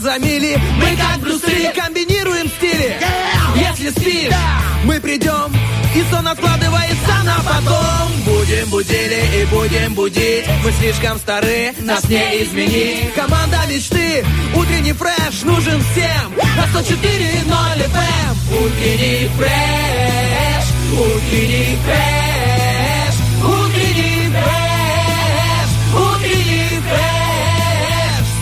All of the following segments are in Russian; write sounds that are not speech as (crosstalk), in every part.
за мили Мы как Брюсы комбинируем стили. Если спишь, мы придем И сон откладывается на потом. Будем будили и будем будить. Мы слишком стары, нас не изменить. Команда мечты, утренний фреш Нужен всем. На 104.0 FM Утренний фреш, утренний фреш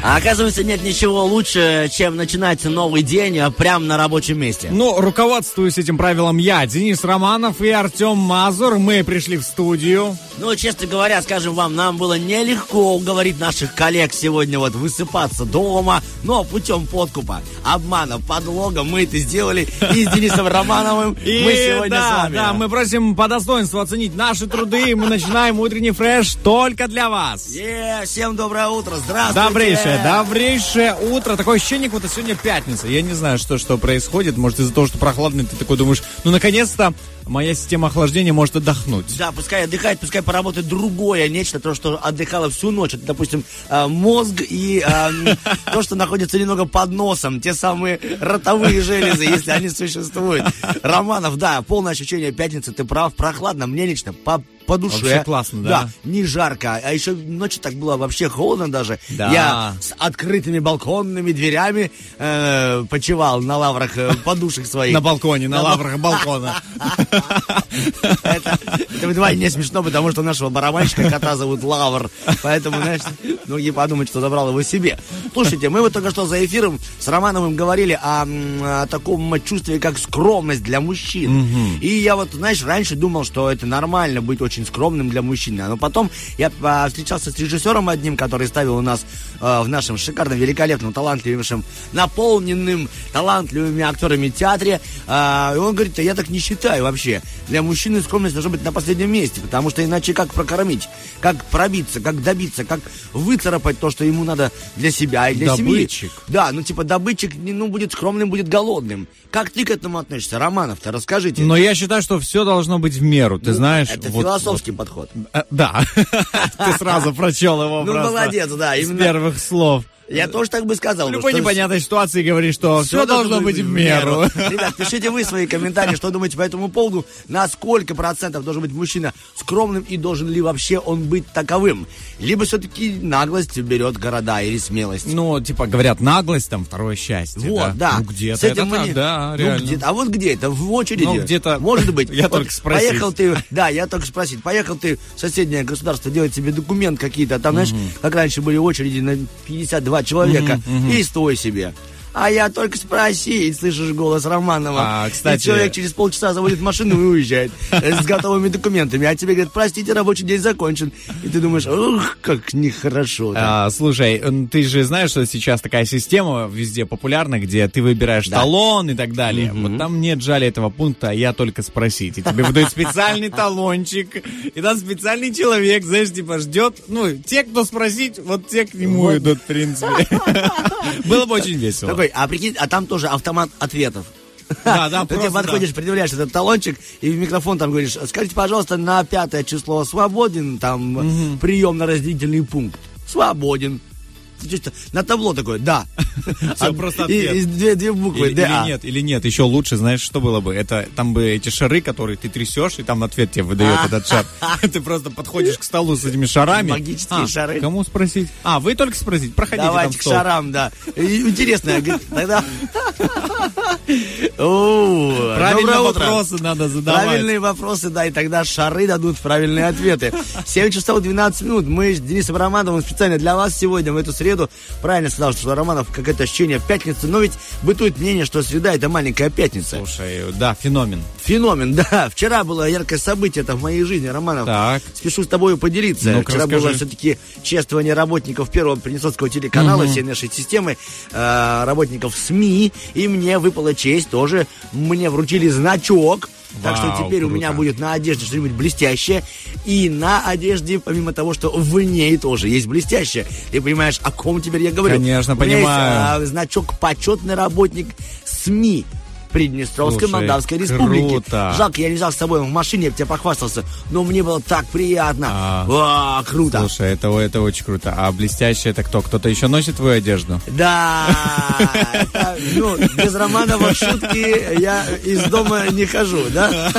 А оказывается, нет ничего лучше, чем начинать новый день а, прямо на рабочем месте. Ну, руководствуюсь этим правилом я, Денис Романов и Артем Мазур. Мы пришли в студию. Ну, честно говоря, скажем вам, нам было нелегко уговорить наших коллег сегодня вот высыпаться дома, но путем подкупа, обмана, подлога мы это сделали и с Денисом (laughs) Романовым И мы сегодня да, с вами. да, мы просим по достоинству оценить наши труды. Мы начинаем утренний фреш только для вас. Е, всем доброе утро, здравствуйте. Добрейшее, добрейшее утро. Такое ощущение, как будто сегодня пятница. Я не знаю, что, что происходит. Может, из-за того, что прохладно, ты такой думаешь, ну, наконец-то моя система охлаждения может отдохнуть. Да, пускай отдыхает, пускай поработает другое нечто, то, что отдыхало всю ночь. Это, допустим, э, мозг и э, (laughs) то, что находится немного под носом. Те самые ротовые железы, если они существуют. Романов, да, полное ощущение пятницы, ты прав, прохладно. Мне лично по по душе. Вообще классно, да? Да, не жарко. А еще ночью так было вообще холодно даже. Да. Я с открытыми балконными дверями э, почевал на лаврах э, подушек своих. На балконе, на лаврах балкона. (laughs) Это, вдвойне смешно, потому что нашего барабанщика кота зовут Лавр. Поэтому, знаешь, многие подумают, что забрал его себе. Слушайте, мы вот только что за эфиром с Романовым говорили о таком чувстве, как скромность для мужчин. И я вот, знаешь, раньше думал, что это нормально быть очень скромным для мужчины. Но потом я встречался с режиссером одним, который ставил у нас э, в нашем шикарном, великолепном, талантливейшем, наполненным талантливыми актерами театре. А, и он говорит, я так не считаю вообще. Для мужчины скромность должна быть на последнем месте, потому что иначе как прокормить, как пробиться, как добиться, как выцарапать то, что ему надо для себя и для Добытчик. семьи. Да, ну типа добытчик, ну, будет скромным, будет голодным. Как ты к этому относишься, Романов-то, расскажите. Но я считаю, что все должно быть в меру, ты знаешь. Ну, Это вот- философский подход. вот, э, Да, (laughs) ты сразу прочел его Ну, молодец, да, именно. Первых слов. Я тоже так бы сказал. В любой что непонятной ситуации говоришь, что все должно быть в меру. (laughs) Ребят, пишите вы свои комментарии, что думаете по этому поводу. На сколько процентов должен быть мужчина скромным и должен ли вообще он быть таковым? Либо все-таки наглость берет города или смелость. Ну, типа, говорят, наглость там второе счастье. Вот, да. Ну, где-то это мы так, да, Ну, реально. а вот где это? В очереди? Ну, где-то- Может быть. (laughs) Я Вот только спросить. Поехал ты, да, я только спросить. Поехал ты в соседнее государство делать себе документ какие-то. а Там, знаешь, как раньше были очереди на 52 человека. И стой себе. А я только спросить, слышишь голос Романова. А, кстати- И человек через полчаса заводит машину и уезжает с готовыми документами. А тебе говорят, простите, рабочий день закончен. И ты думаешь, ух, как нехорошо. А, слушай, ты же знаешь, что сейчас такая система везде популярна, где ты выбираешь Да. талон и так далее. Вот там нет жали этого пункта, а я только спросить. И тебе выдают специальный талончик, и там специальный человек, знаешь, типа ждет. Ну, те, кто спросить, вот те к нему идут, в принципе. (laughs) Было бы очень весело. Такой, а прикинь, а там тоже автомат ответов. Да, да, Ты просто, подходишь, предъявляешь этот талончик, и в микрофон там говоришь, скажите, пожалуйста, на пятое число свободен там приемно-разделительный пункт? Свободен. На табло такое, да. (laughs) Всё, просто ответ. две, две буквы, Или, да. или нет, или нет, еще лучше, знаешь, что было бы? Это там бы эти шары, которые ты трясешь, и там ответ тебе выдает этот шар. (laughs) (laughs) Ты просто подходишь к столу с этими шарами. Магические А, шары. Кому спросить? А, вы только спросить, проходите Давайте к шарам, да. Интересно, тогда... Правильные вопросы надо задавать. Правильные вопросы, да, и тогда шары дадут правильные ответы. 7 часов 12 минут. Мы с Денисом Романовым специально для вас сегодня, в эту среду, правильно сказал, что Романов какое-то ощущение пятницы, но ведь бытует мнение, что среда это маленькая пятница. Слушай, да, феномен. Феномен, (laughs) да. Вчера было яркое событие это в моей жизни, Романов. Так. Спешу с тобой поделиться. Ну-ка, Вчера расскажи. было все-таки чествование работников первого Приднестровского телеканала, всей нашей системы, э, работников СМИ. И мне выпала честь тоже. Мне вручили значок. Так что теперь у круто. меня будет на одежде что-нибудь блестящее. И на одежде, помимо того, что в ней тоже есть блестящее. Ты понимаешь, о ком теперь я говорю? Конечно, У меня есть, понимаю. а, значок почетный работник СМИ. Приднестровской Слушай, Молдавской Республики. круто. Жалко, я взял с собой в машине, я бы тебе похвастался, но мне было так приятно. А. Ва, круто. Слушай, это, это очень круто. А блестящий это кто? Кто-то еще носит твою одежду? Да, это, ну, без Романова шутки я из дома не хожу, да?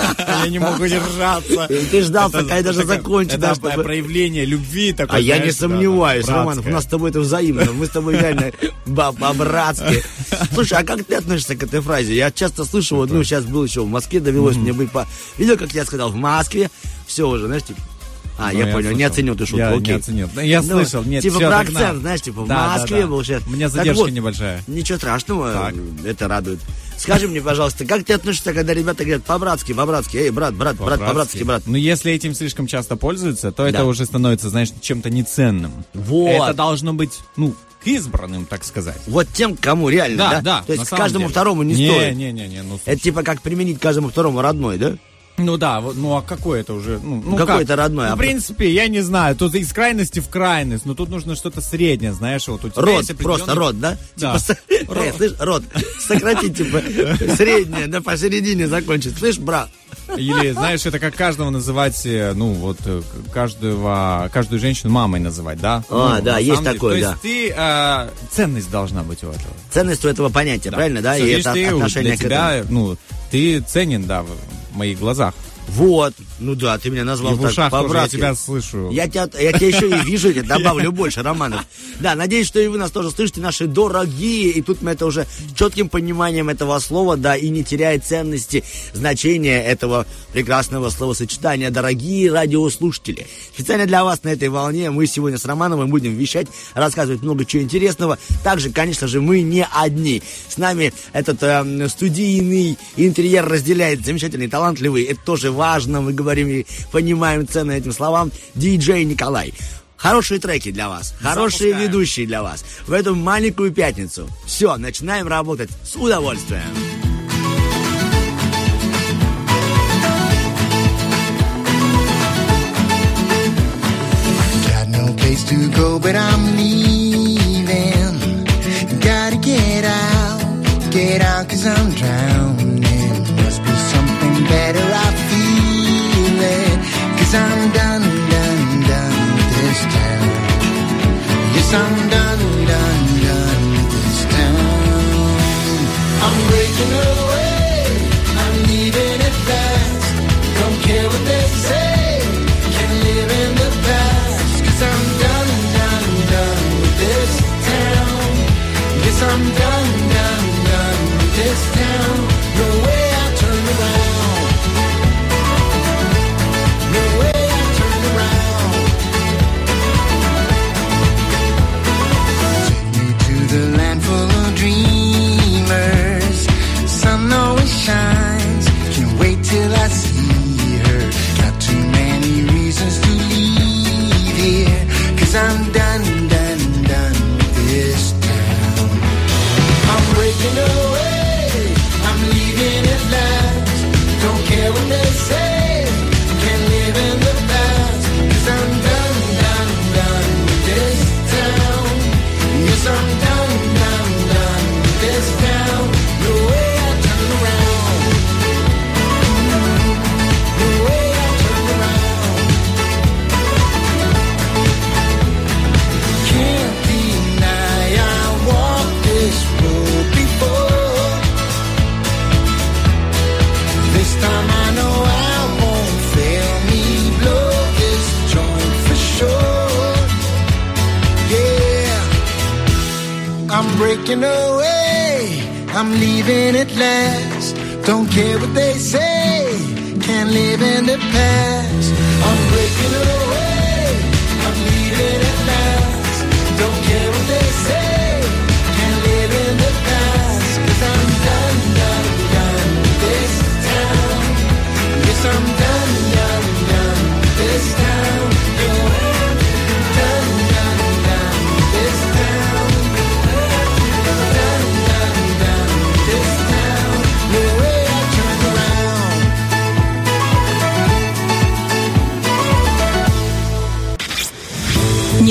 Я не могу держаться. Ты ждал, пока это даже закончится. Это проявление любви такое. А я не сомневаюсь, Романов, у нас с тобой это взаимно, мы с тобой реально по-братски. Слушай, а как ты относишься к этой фразе? Я часто слышу, вот, ну, сейчас был еще в Москве, довелось мне быть по... Видел, как я сказал, в Москве, все уже, знаешь, типа... А, Ну, я понял, не слышал. оценил ты шутку, Я окей. не оценил. Да, Я Ну, слышал, нет, Типа про догнал. акцент, знаешь, типа в Да, да, Москве да. был сейчас. У меня Так задержка вот, небольшая. Ничего страшного, Так. это радует. Скажи мне, пожалуйста, как ты относишься, когда ребята говорят по-братски, по-братски, эй, брат, брат, брат, по-братски, брат? Ну, если этим слишком часто пользуются, то это Да. уже становится, знаешь, чем-то неценным. Вот. Это должно быть, ну, к избранным, так сказать. Вот тем, кому реально, да? Да, да. То есть каждому деле. второму не, не стоит. Не, не, не, ну, Это типа как применить каждому второму родной, да? Ну да, ну а какой это уже? Ну, ну Какой как? это родной? Ну, в принципе, я не знаю. Тут из крайности в крайность, но тут нужно что-то среднее, знаешь, вот у тебя Род, определенный- просто род, да? Да. Типа, с- (laughs) э, слышь, род. Сократить, типа, среднее, да, посередине закончить. Слышь, брат? Или, знаешь, это как каждого называть, э, ну, вот, э, каждого, каждую женщину мамой называть, да? А, Ну, да, есть деле. такое, То да. есть ты, э, ценность должна быть у этого. Ценность у этого понятия, правильно, да? Всё, И это ты, отношение для к тебя, этому. ну, ты ценен, да, моих глазах. Вот. Ну да, ты меня назвал И в так тоже я по-братски. тебя слышу. Я тебя, я тебя еще и вижу, я (laughs) добавлю больше, Романов. Да, надеюсь, что и вы нас тоже слышите, наши дорогие. И тут мы это уже четким пониманием этого слова, да, и не теряет ценности, значения этого прекрасного словосочетания. Дорогие радиослушатели, специально для вас на этой волне мы сегодня с Романовым будем вещать, рассказывать много чего интересного. Также, конечно же, мы не одни. С нами этот эм, студийный интерьер разделяет замечательный, талантливый. Это тоже важно, мы говорим и понимаем цены этим словам. Диджей Николай. Хорошие треки для вас, хорошие Запускаем. ведущие для вас. В эту маленькую пятницу. Все, начинаем работать с удовольствием. Got no place to go, but I'm leaving. Gotta get out, get out, cause I'm drowning. Must be something better, it. I'm done, done, done this town. Yes, I'm done, done, done this town. I'm breaking away, breaking away. I'm leaving at last. Don't care what they say. Can't live in the past. I'm breaking away.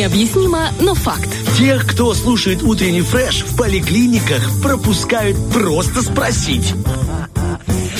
Необъяснимо, но факт. Тех, кто слушает утренний фреш, в поликлиниках пропускают просто спросить.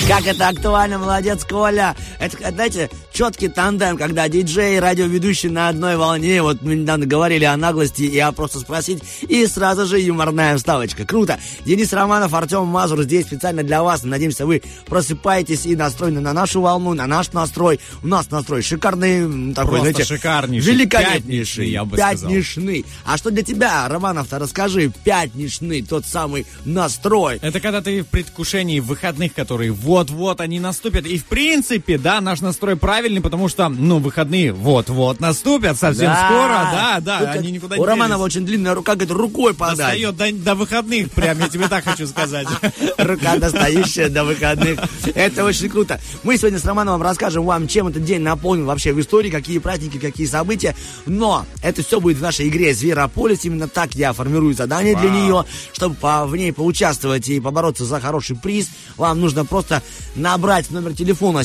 Как это актуально, молодец, Коля. Это, знаете, четкий тандем, когда диджей и радиоведущий на одной волне. Вот мы недавно говорили о наглости, и я просто спросить, и сразу же юморная вставочка. Круто. Денис Романов, Артем Мазур здесь специально для вас. Надеемся, вы просыпаетесь и настроены на нашу волну, на наш настрой. У нас настрой шикарный, такой, Просто знаете, шикарнейший. великолепнейший. Я бы сказал. Пятничный. А что для тебя, Романов-то, расскажи, пятничный, тот самый настрой. Это когда ты в предвкушении выходных, которые вот-вот они наступят. И в принципе, да, наш настрой правильный, потому что, ну, выходные вот-вот наступят совсем Да. скоро. Да, да, Тут они никуда У не Романова делись. очень длинная рука, говорит, рукой подать. Достает до, до выходных прям, я тебе так хочу сказать. (laughs) Рука достающая до выходных. Это очень круто. Мы сегодня с Романовым расскажем вам, чем этот день наполнен вообще в истории, какие праздники, какие события. Но это все будет в нашей игре «Зверополис». Именно так я формирую задание для нее. Чтобы по- в ней поучаствовать и побороться за хороший приз, вам нужно просто набрать номер телефона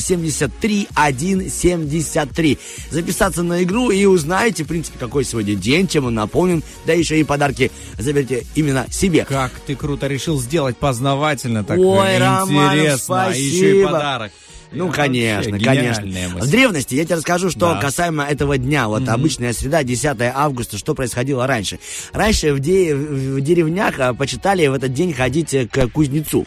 73173, записаться на игру и узнаете, в принципе, какой сегодня день, чем он наполнен, да еще и подарки заберете именно себе. Как ты круто решил сделать познавательно, так Ой, Романов, интересно. И еще и подарок. Ну, конечно, конечно. мысль. В древности я тебе расскажу, что Да. касаемо этого дня. Вот обычная среда, 10 августа, что происходило раньше. Раньше в, де- в деревнях а, почитали в этот день ходить э, к кузнецу.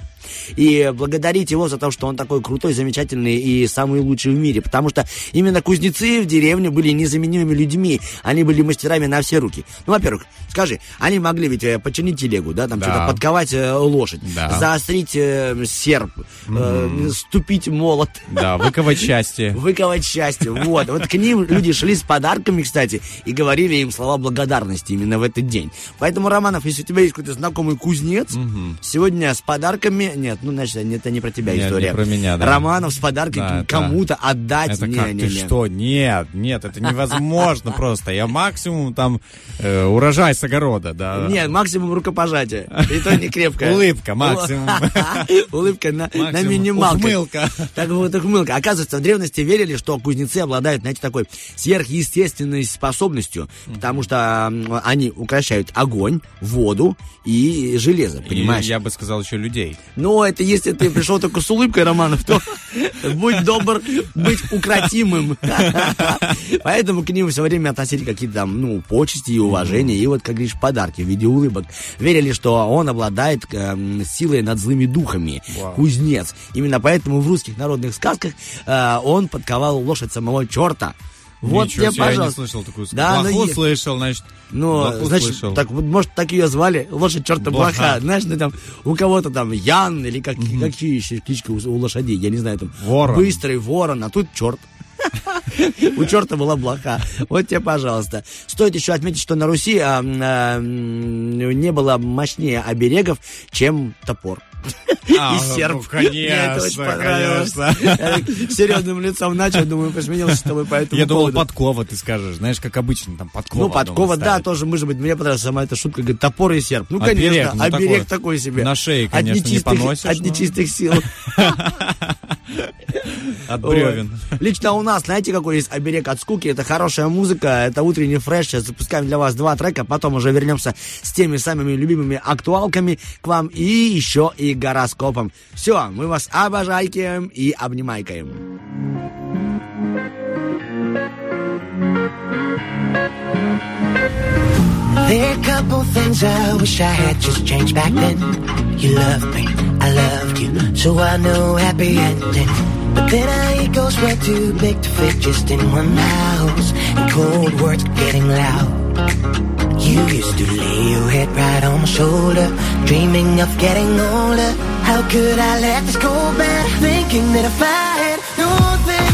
И благодарить его за то, что он такой крутой, замечательный и самый лучший в мире. Потому что именно кузнецы в деревне были незаменимыми людьми. Они были мастерами на все руки. Ну, во-первых, скажи, они могли ведь э, починить телегу, да, там Да. что-то подковать э, лошадь, Да. заострить э, серп, э, ступить молот. Да, выковать счастье. (laughs) Выковать счастье. Вот. Вот к ним люди шли с подарками, кстати, и говорили им слова благодарности именно в этот день. Поэтому, Романов, если у тебя есть какой-то знакомый кузнец, сегодня с подарками... Нет, ну, значит, это не про тебя Нет, история. не про меня, да. Романов с подарками Да, кому-то отдать. Это не, как не, ты не. что? Нет, нет, это невозможно (laughs) просто. Я максимум там э, урожай с огорода, да. Нет, максимум рукопожатия. И то не крепкое. Улыбка максимум. (laughs) Улыбка на, на минималке. ухмылка. Так вот, ухмылка. Оказывается, в древности верили, что кузнецы обладают, знаете, такой сверхъестественной способностью, потому что они укращают огонь, воду и железо, И понимаешь? я бы сказал еще людей. Но это если ты пришел только с улыбкой, Романов, то будь добр быть укротимым. Поэтому к ним все время относили какие-то там, ну, почести и уважения, и вот, как говоришь, подарки в виде улыбок. Верили, что он обладает эм, силой над злыми духами, кузнец. Именно поэтому в русских народных сказках э, он подковал лошадь самого черта. Вот Ничего тебе, себе, я не пожалуйста. слышал такую сказку. Да, ну, Блоху е- слышал, значит. Ну, блоху значит, слышал. так может, так ее звали, лошадь черта Блоха. блоха. Знаешь, ну, там, у кого-то там Ян или как, какие еще клички у, у лошадей, я не знаю, там, Ворон. быстрый ворон, а тут черт. (laughs) У черта была блоха. Вот тебе, пожалуйста. Стоит еще отметить, что на Руси а, а, не было мощнее оберегов, чем топор. А, И серп. ну, конечно, Мне это очень понравилось. конечно. Серьезным лицом начал, думаю, посмеялся с тобой по этому Я думал, подкова, ты скажешь. Знаешь, как обычно, там подкова. Ну, подкова, да, ставят. тоже, может быть, мне понравилась сама эта шутка, говорит, топор и серп. Ну, Оберег, конечно, ну, оберег такой такой себе. на шее, От конечно, не нечистых- поносишь, От но- нечистых сил. (laughs) От бревен. Ой. Лично у нас, знаете, какой есть оберег от скуки? Это хорошая музыка, это утренний фреш. Сейчас запускаем для вас два трека, потом уже вернемся с теми самыми любимыми актуалками к вам и еще и гороскопом. Все, мы вас обожайкаем и обнимайкаем. There are a couple things I wish I had just changed back then. You loved me, I loved you, so I know happy ending. But then our egos were too big to fit just in one house, and cold words getting loud. You used to lay your head right on my shoulder, dreaming of getting older. How could I let this go bad? Thinking that if I had known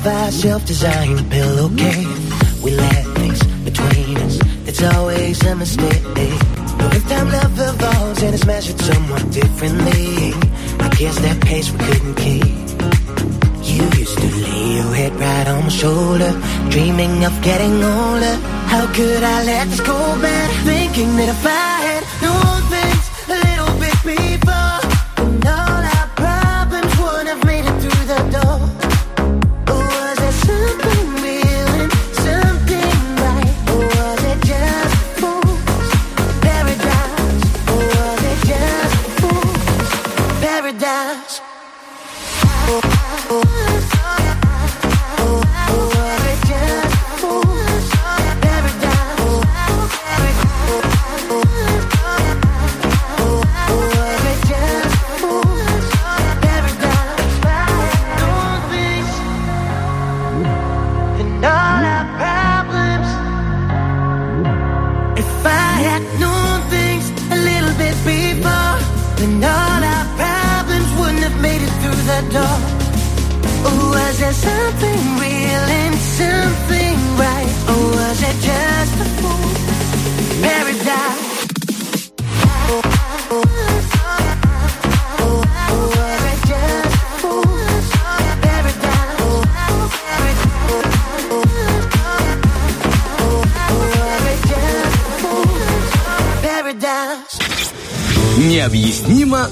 of our self-designed pillowcase, we let things between us it's always a mistake. But if time love evolves and it's measured somewhat differently, I guess that pace we couldn't keep. You used to lay your head right on my shoulder, dreaming of getting older. How could I let this go bad? Thinking that if I had known something real and something right? Or was it just a fool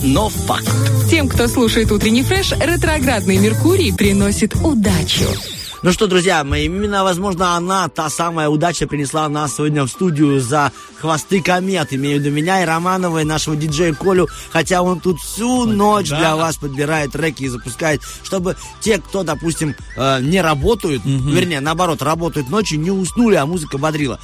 Но факт. Тем, кто слушает утренний фреш, ретроградный Меркурий приносит удачу. Ну что, друзья, мы, именно, возможно, она, та самая удача, принесла нас сегодня в студию за хвосты комет. Имею в виду меня и Романова, и нашего диджея Колю. Хотя он тут всю ночь для вас подбирает треки и запускает, чтобы те, кто, допустим, э, не работают, вернее, наоборот, работают ночью, не уснули, а музыка бодрила.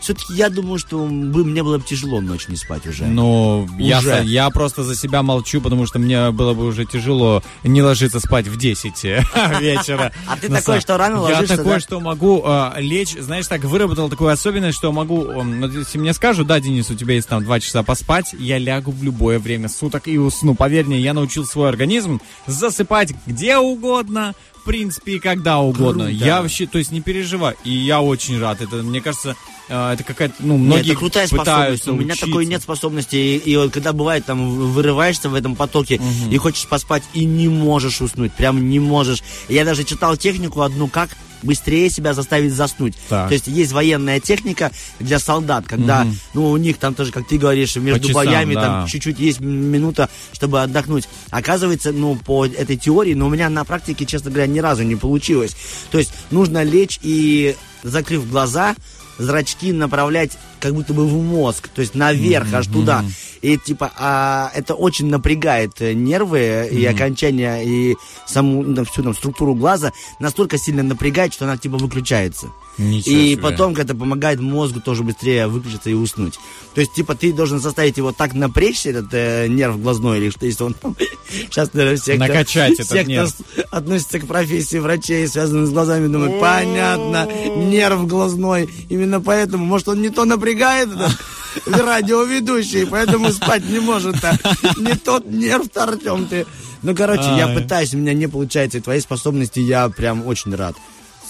Все-таки я думаю, что бы мне было бы тяжело ночь не спать уже. Ну, я, я просто за себя молчу, потому что мне было бы уже тяжело не ложиться спать в 10 (laughs) вечера. А ты такой, что рано Я ложишься, такой, да? что могу э, лечь, знаешь, так выработал такую особенность, что могу, если мне скажут, да, Денис, у тебя есть там 2 часа поспать, я лягу в любое время суток и усну. Поверь мне, я научил свой организм засыпать где угодно, в принципе, и когда угодно. Круто. Я вообще, то есть не переживай. И я очень рад. Это, мне кажется, э, это какая-то, ну, Нет, многие это крутая способность. У меня такой нет способности. И, и вот когда бывает, там, вырываешься в этом потоке и хочешь поспать, и не можешь уснуть. Прям не можешь. Я даже читал технику одну, как быстрее себя заставить заснуть. Так. То есть есть военная техника для солдат, когда, ну, у них там тоже, как ты говоришь, между часам, боями да. там чуть-чуть есть минута, чтобы отдохнуть. Оказывается, ну, по этой теории, но у меня на практике, честно говоря, ни разу не получилось. То есть нужно лечь и, закрыв глаза, зрачки направлять как будто бы в мозг, то есть наверх, аж туда. И типа а, это очень напрягает э, нервы и окончания, и саму ну, всю там, структуру глаза настолько сильно напрягает, что она типа выключается. Ничего и себе. потом это помогает мозгу тоже быстрее выключиться и уснуть. То есть, типа, ты должен заставить его так напрячь, этот э, нерв глазной, или что если он там... (laughs) Сейчас, наверное, все, кто- Накачать (laughs) этот все, кто нерв. относится к профессии врачей, связанных с глазами, думают, понятно, нерв глазной. Именно поэтому, может, он не то напрягает, этот (laughs) радиоведущий, поэтому спать не может. а Не тот нерв торчем ты. Ну, короче, я пытаюсь, у меня не получается. И твои способности я прям очень рад.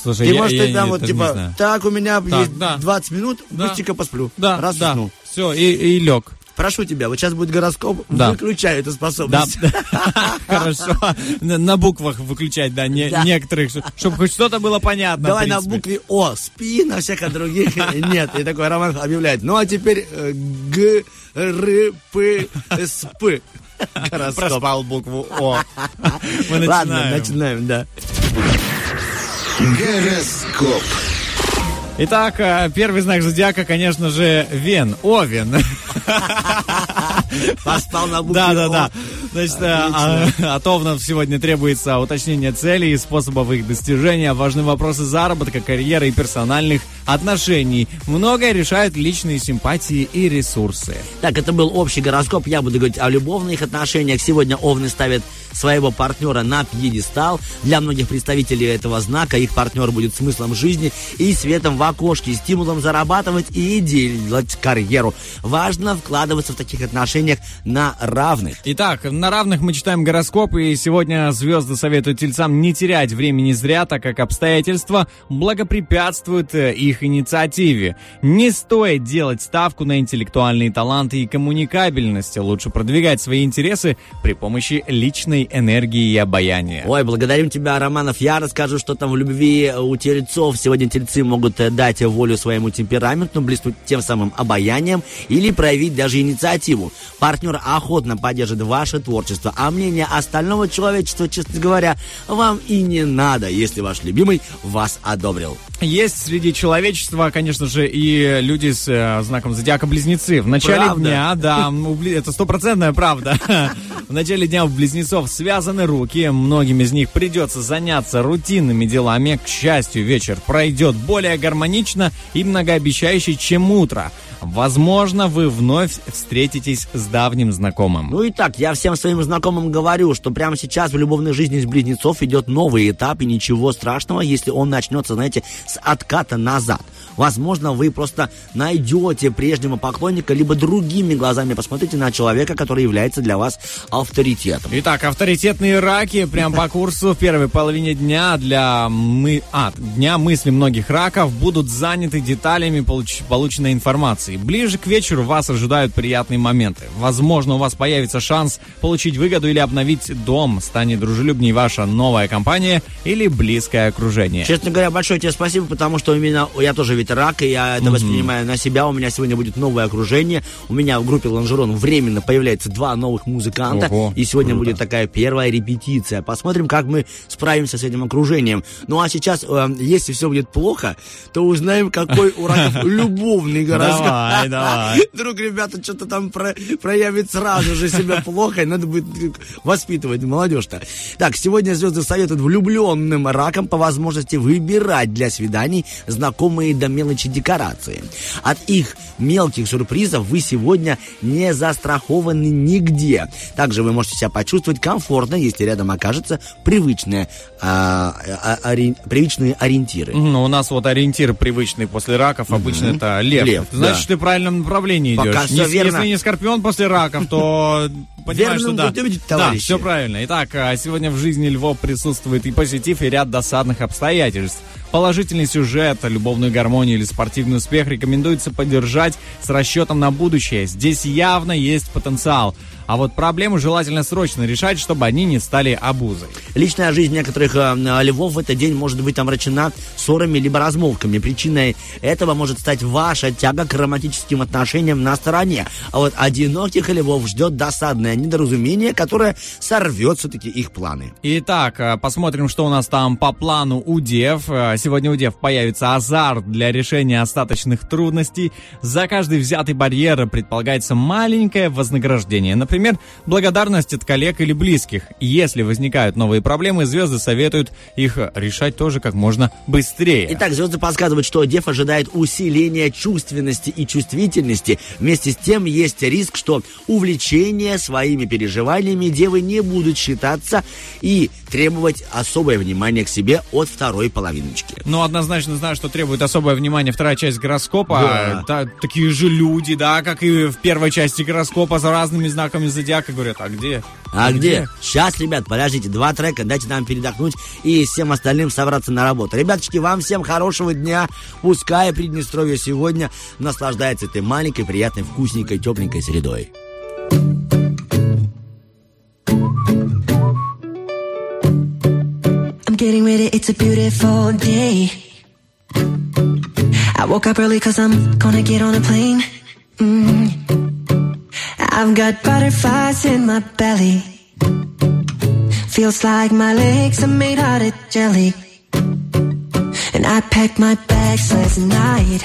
Слушай, Ты я, можешь я ты там не- вот типа, так, у меня Так, есть да. 20 минут, Да. быстренько посплю. Да, Раз да. уснул. Все, и, и лег. Прошу тебя, вот сейчас будет гороскоп, Да. выключаю эту Да, способность. (laughs) хорошо. На, буквах выключать, да, не- Да. некоторых, чтобы хоть что-то было понятно. Давай на букве О, спи, на всех а других (laughs) нет. И такой Роман объявляет. Ну, а теперь э, Г, Р, П, С, П. Гороскоп. Проспал букву О. (laughs) Мы Ладно, начинаем. начинаем, да. Гороскоп. Итак, э, первый знак зодиака, конечно же, Вен. Овен. Поспал на букве Да, да, да. Значит, э, а- от Овнов (laughs) сегодня требуется уточнение целей и способов их достижения. Важны вопросы заработка, карьеры и персональных отношений. Многое решают личные симпатии и ресурсы. Так, это был общий гороскоп. Я буду говорить о любовных отношениях. Сегодня овны ставят своего партнера на пьедестал. Для многих представителей этого знака их партнер будет смыслом жизни и светом в окошке, стимулом зарабатывать и делать карьеру. Важно вкладываться в таких отношениях на равных. Итак, на равных мы читаем гороскопы, и сегодня звезды советуют тельцам не терять времени зря, так как обстоятельства благопрепятствуют э, их инициативе. Не стоит делать ставку на интеллектуальные таланты и коммуникабельность. Лучше продвигать свои интересы при помощи личной энергии и обаяния. Ой, благодарим тебя, Романов. Я расскажу, что там в любви у тельцов. Сегодня тельцы могут э, дать волю своему темпераменту, блеснуть тем самым обаянием или проявить даже инициативу. Партнер охотно поддержит ваше творчество, а мнение остального человечества, честно говоря, вам и не надо, если ваш любимый вас одобрил. Есть среди человечества, конечно же, и люди с э, знаком зодиака близнецы. В начале Правда? дня, да, это стопроцентная правда. (laughs) В начале дня у близнецов связаны руки, многим из них придется заняться рутинными делами. К счастью, вечер пройдет более гармонично и многообещающе, чем утро. Возможно, вы вновь встретитесь с давним знакомым. Ну и так, я всем своим знакомым говорю, что прямо сейчас в любовной жизни с близнецов идет новый этап, и ничего страшного, если он начнется, знаете, с отката назад. Возможно, вы просто найдете прежнего поклонника, либо другими глазами посмотрите на человека, который является для вас авторитетом. Итак, авторитетные раки прям по курсу в первой половине дня для мы... а, дня мысли многих раков будут заняты деталями получ- полученной информации. Ближе к вечеру вас ожидают приятные моменты. Возможно, у вас появится шанс получить выгоду или обновить дом, станет дружелюбнее ваша новая компания или близкое окружение. Честно говоря, большое тебе спасибо, потому что именно я тоже ведь рак, и я это воспринимаю на себя. У меня сегодня будет новое окружение. У меня в группе Лонжерон временно появляется два новых музыканта. Ого, и сегодня круто. будет такая первая репетиция. Посмотрим, как мы справимся с этим окружением. Ну а сейчас, э, если все будет плохо, то узнаем, какой (laughs) у раков любовный гороскоп. Давай, давай. (laughs) Вдруг ребята что-то там про- проявят сразу же себя плохо, и надо будет воспитывать молодежь-то. Так, сегодня звезды советуют влюбленным ракам по возможности выбирать для свиданий знакомые до мелочи декорации. От их мелких сюрпризов вы сегодня не застрахованы нигде. Также вы можете себя почувствовать комфортно, если рядом окажется привычные, а, а, ори- привычные ориентиры. Ну, у нас вот ориентир привычный после раков, обычно это лев. Лев, Значит, да. ты в правильном направлении Пока идешь. всё Не- верно. Если не скорпион после раков, то (laughs) Верным что да. путем Да, все правильно. Итак, а, сегодня в жизни львов присутствует и позитив, и ряд досадных обстоятельств. Положительный сюжет, любовную гармонию или спортивный успех рекомендуется поддержать с расчетом на будущее. Здесь явно есть потенциал. А вот проблемы желательно срочно решать, чтобы они не стали обузой. Личная жизнь некоторых э, львов в этот день может быть омрачена ссорами либо размолвками. Причиной этого может стать ваша тяга к романтическим отношениям на стороне. А вот одиноких львов ждет досадное недоразумение, которое сорвет все-таки их планы. Итак, э, посмотрим, что у нас там по плану у Дев. Э, Сегодня у Дев появится азарт для решения остаточных трудностей. За каждый взятый барьер предполагается маленькое вознаграждение. Например, благодарность от коллег или близких. Если возникают новые проблемы, звезды советуют их решать тоже как можно быстрее. Итак, звезды подсказывают, что Дев ожидает усиления чувственности и чувствительности. Вместе с тем есть риск, что увлечение своими переживаниями Девы не будут считаться и требовать особое внимание к себе от второй половиночки. Ну, однозначно знаю, что требует особое внимание вторая часть гороскопа. Та- такие же люди, да, как и в первой части гороскопа за разными знаками зодиака говорят, а где? А где? Сейчас, ребят, подождите, два трека, дайте нам передохнуть и всем остальным собраться на работу. Ребяточки, вам всем хорошего дня. Пускай Приднестровье сегодня наслаждается этой маленькой, приятной, вкусненькой, тепленькой средой. I'm getting ready, it's a beautiful day. I woke up early cause I'm gonna get on a plane. Mm. I've got butterflies in my belly. Feels like my legs are made out of jelly. And I packed my bags last night.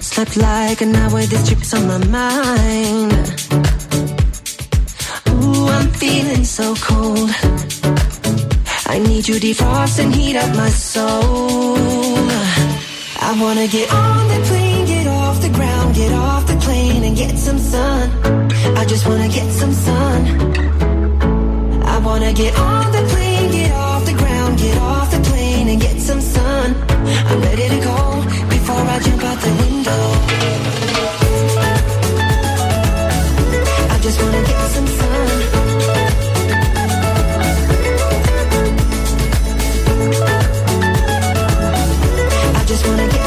Slept like an hour, this trip's on my mind. Ooh, I'm feeling so cold. I need you to defrost and heat up my soul. I wanna get on the plane, get some sun. I just wanna get some sun. I wanna get on the plane, get off the ground, get off the plane and get some sun. I'm ready to go before I jump out the window. I just wanna get some sun. I just wanna get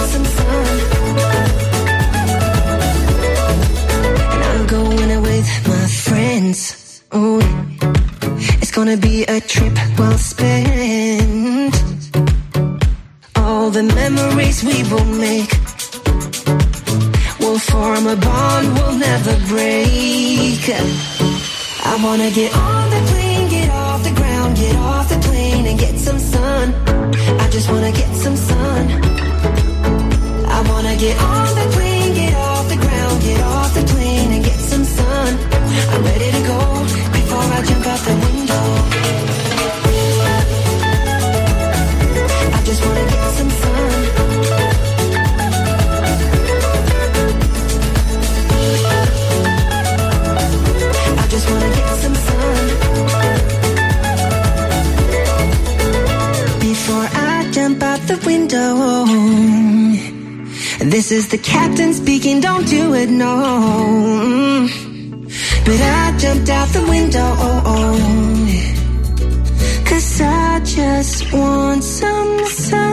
friends. It's gonna be a trip well spent. All the memories we will make will form a bond we'll never break. I wanna get on the plane, get off the ground, get off the plane and get some sun. I just wanna get some sun. I wanna get on the plane, jump out the window. I just wanna get some sun. I just wanna get some sun. Before I jump out the window. This is the captain speaking, don't do it, no. But I jumped out the window. Cause I just want some sun.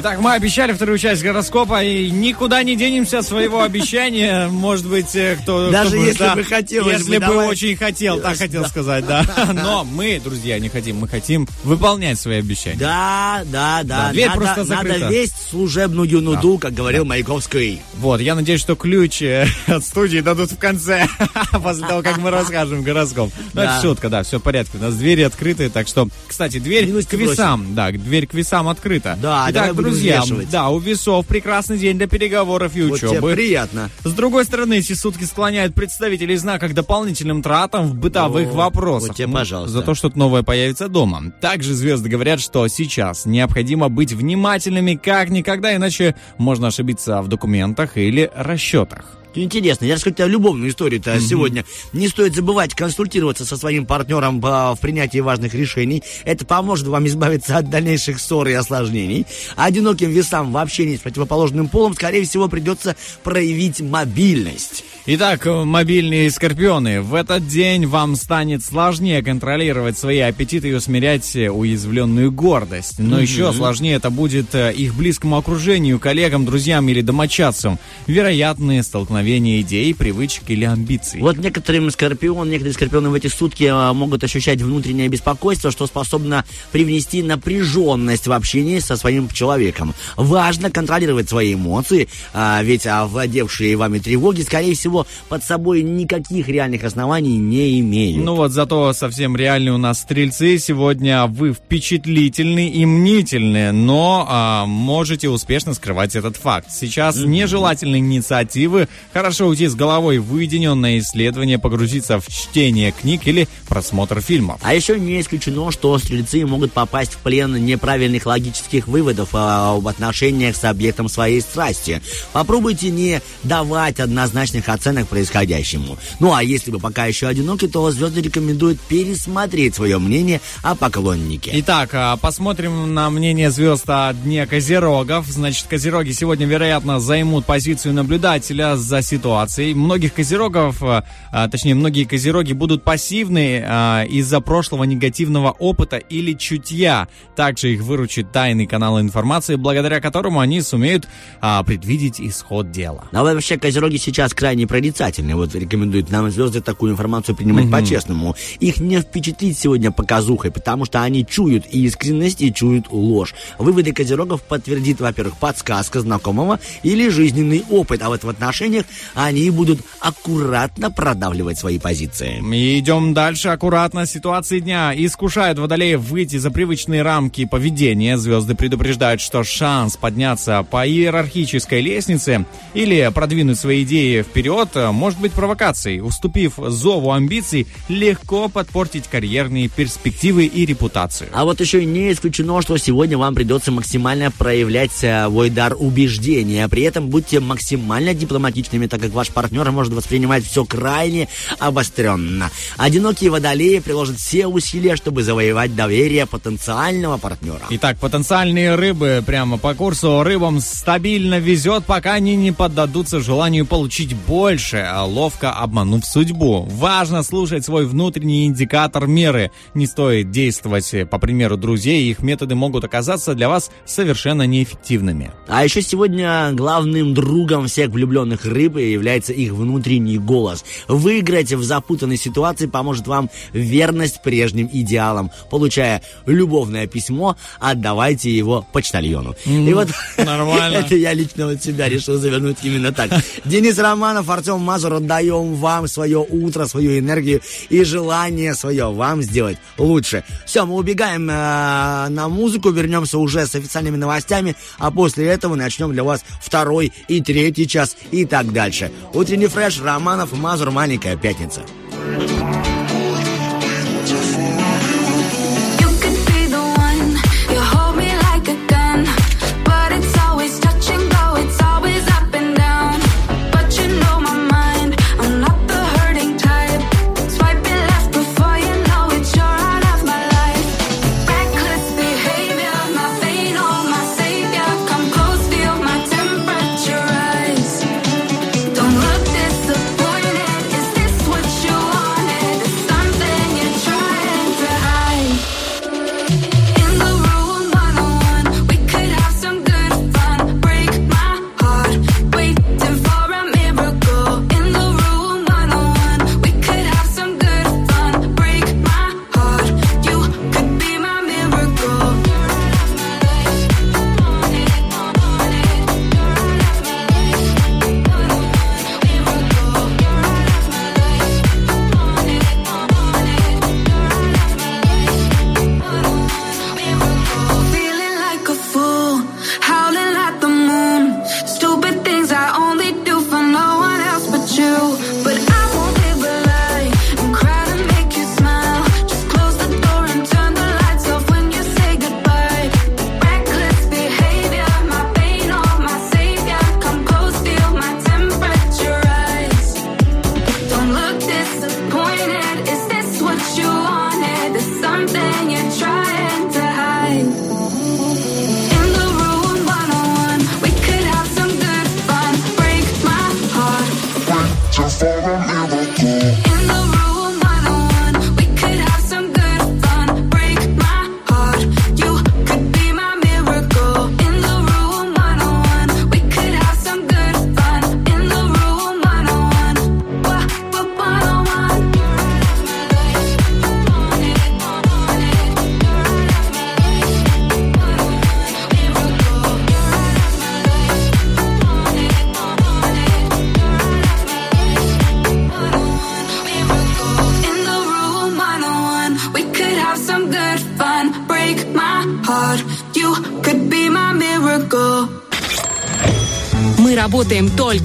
Итак, мы обещали вторую часть гороскопа, и никуда не денемся от своего (laughs) обещания. Может быть, э, кто... Даже кто если да, бы хотелось Если бы, давай. очень хотел, так хотел сказать, да. (laughs) (laughs) Но мы, друзья, не хотим. Мы хотим выполнять свои обещания. Да, да, да. Да, дверь надо, просто надо закрыта. весть служебную нуду, как говорил Маяковский. Вот, я надеюсь, что ключ э, (laughs) от студии дадут в конце, (laughs) после того, как мы расскажем гороскоп. Ну, это шутка, да, все в порядке. У нас двери открыты, так что, кстати, дверь к весам, да, дверь к весам открыта. Да, Итак, друзья, да, у весов прекрасный день для переговоров и учебы. приятно. С другой стороны, эти сутки склоняют представителей знака к дополнительным тратам в бытовых вопросах. тебе, Ну, пожалуйста. За то, что-то новое появится дома. Также звезды говорят, что сейчас необходимо быть внимательными как никогда, иначе можно ошибиться в документах или расчетах. Интересно, я расскажу тебе любовную историю-то сегодня. Не стоит забывать консультироваться со своим партнером а, в принятии важных решений. Это поможет вам избавиться от дальнейших ссор и осложнений. Одиноким весам в общении с противоположным полом, скорее всего, придется проявить мобильность. Итак, мобильные скорпионы, в этот день вам станет сложнее контролировать свои аппетиты и усмирять уязвленную гордость. Но еще сложнее это будет э, их близкому окружению, коллегам, друзьям или домочадцам. Вероятные столкновения идей, привычек или амбиций. Вот некоторым скорпион, некоторые скорпионы в эти сутки а, могут ощущать внутреннее беспокойство, что способно привнести напряженность в общении со своим человеком. Важно контролировать свои эмоции, а, ведь овладевшие вами тревоги, скорее всего, под собой никаких реальных оснований не имеют. Ну вот зато совсем реальные у нас стрельцы. Сегодня вы впечатлительны и мнительны, но а, можете успешно скрывать этот факт. Сейчас нежелательные инициативы. Хорошо уйти с головой в уединенное исследование, погрузиться в чтение книг или просмотр фильмов. А еще не исключено, что стрельцы могут попасть в плен неправильных логических выводов а, об отношениях с объектом своей страсти. Попробуйте не давать однозначных оценок происходящему. Ну а если вы пока еще одиноки, то звезды рекомендуют пересмотреть свое мнение о поклоннике. Итак, а, посмотрим на мнение звезд о дне Козерогов. Значит, Козероги сегодня, вероятно, займут позицию наблюдателя за за ситуацией. Многих козерогов, а, а, точнее, многие козероги будут пассивны а, из-за прошлого негативного опыта или чутья. Также их выручит тайный канал информации, благодаря которому они сумеют а, предвидеть исход дела. А вообще козероги сейчас крайне проницательны. Вот рекомендуют нам звезды такую информацию принимать угу. по-честному. Их не впечатлить сегодня показухой, потому что они чуют искренность и чуют ложь. Выводы козерогов подтвердит, во-первых, подсказка знакомого или жизненный опыт. А вот в отношениях они будут аккуратно продавливать свои позиции. Идем дальше аккуратно. Ситуации дня искушают водолеев выйти за привычные рамки поведения. Звезды предупреждают, что шанс подняться по иерархической лестнице или продвинуть свои идеи вперед может быть провокацией. Уступив зову амбиций, легко подпортить карьерные перспективы и репутацию. А вот еще не исключено, что сегодня вам придется максимально проявлять свой дар убеждения. При этом будьте максимально дипломатичными, так как ваш партнер может воспринимать все крайне обостренно. Одинокие водолеи приложат все усилия, чтобы завоевать доверие потенциального партнера. Итак, потенциальные рыбы прямо по курсу рыбам стабильно везет, пока они не поддадутся желанию получить больше, а ловко обманув судьбу. Важно слушать свой внутренний индикатор меры. Не стоит действовать по примеру друзей, их методы могут оказаться для вас совершенно неэффективными. А еще сегодня главным другом всех влюбленных рыб является их внутренний голос. Выиграть в запутанной ситуации поможет вам верность прежним идеалам. Получая любовное письмо, отдавайте его почтальону. Mm, И вот (laughs) нормально. это я лично от себя решил завернуть именно так. Денис Романов, Артем Мазур, отдаем вам свое утро, свою энергию и желание свое вам сделать лучше. Все, мы убегаем э, на музыку, вернемся уже с официальными новостями, а после этого начнем для вас второй и третий час и так дальше. Утренний фреш, Романов, Мазур, маленькая пятница.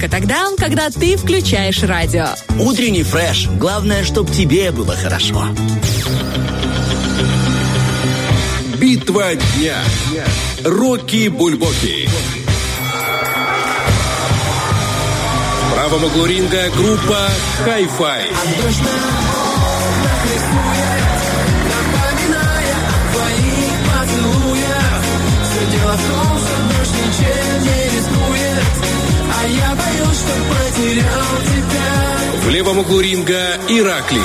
Только тогда, когда ты включаешь радио. Утренний фреш. Главное, чтобы тебе было хорошо. Битва дня. Рокки Бульбоки. В правом углу ринга группа Hi-Fi. В левом углу ринга Иракли.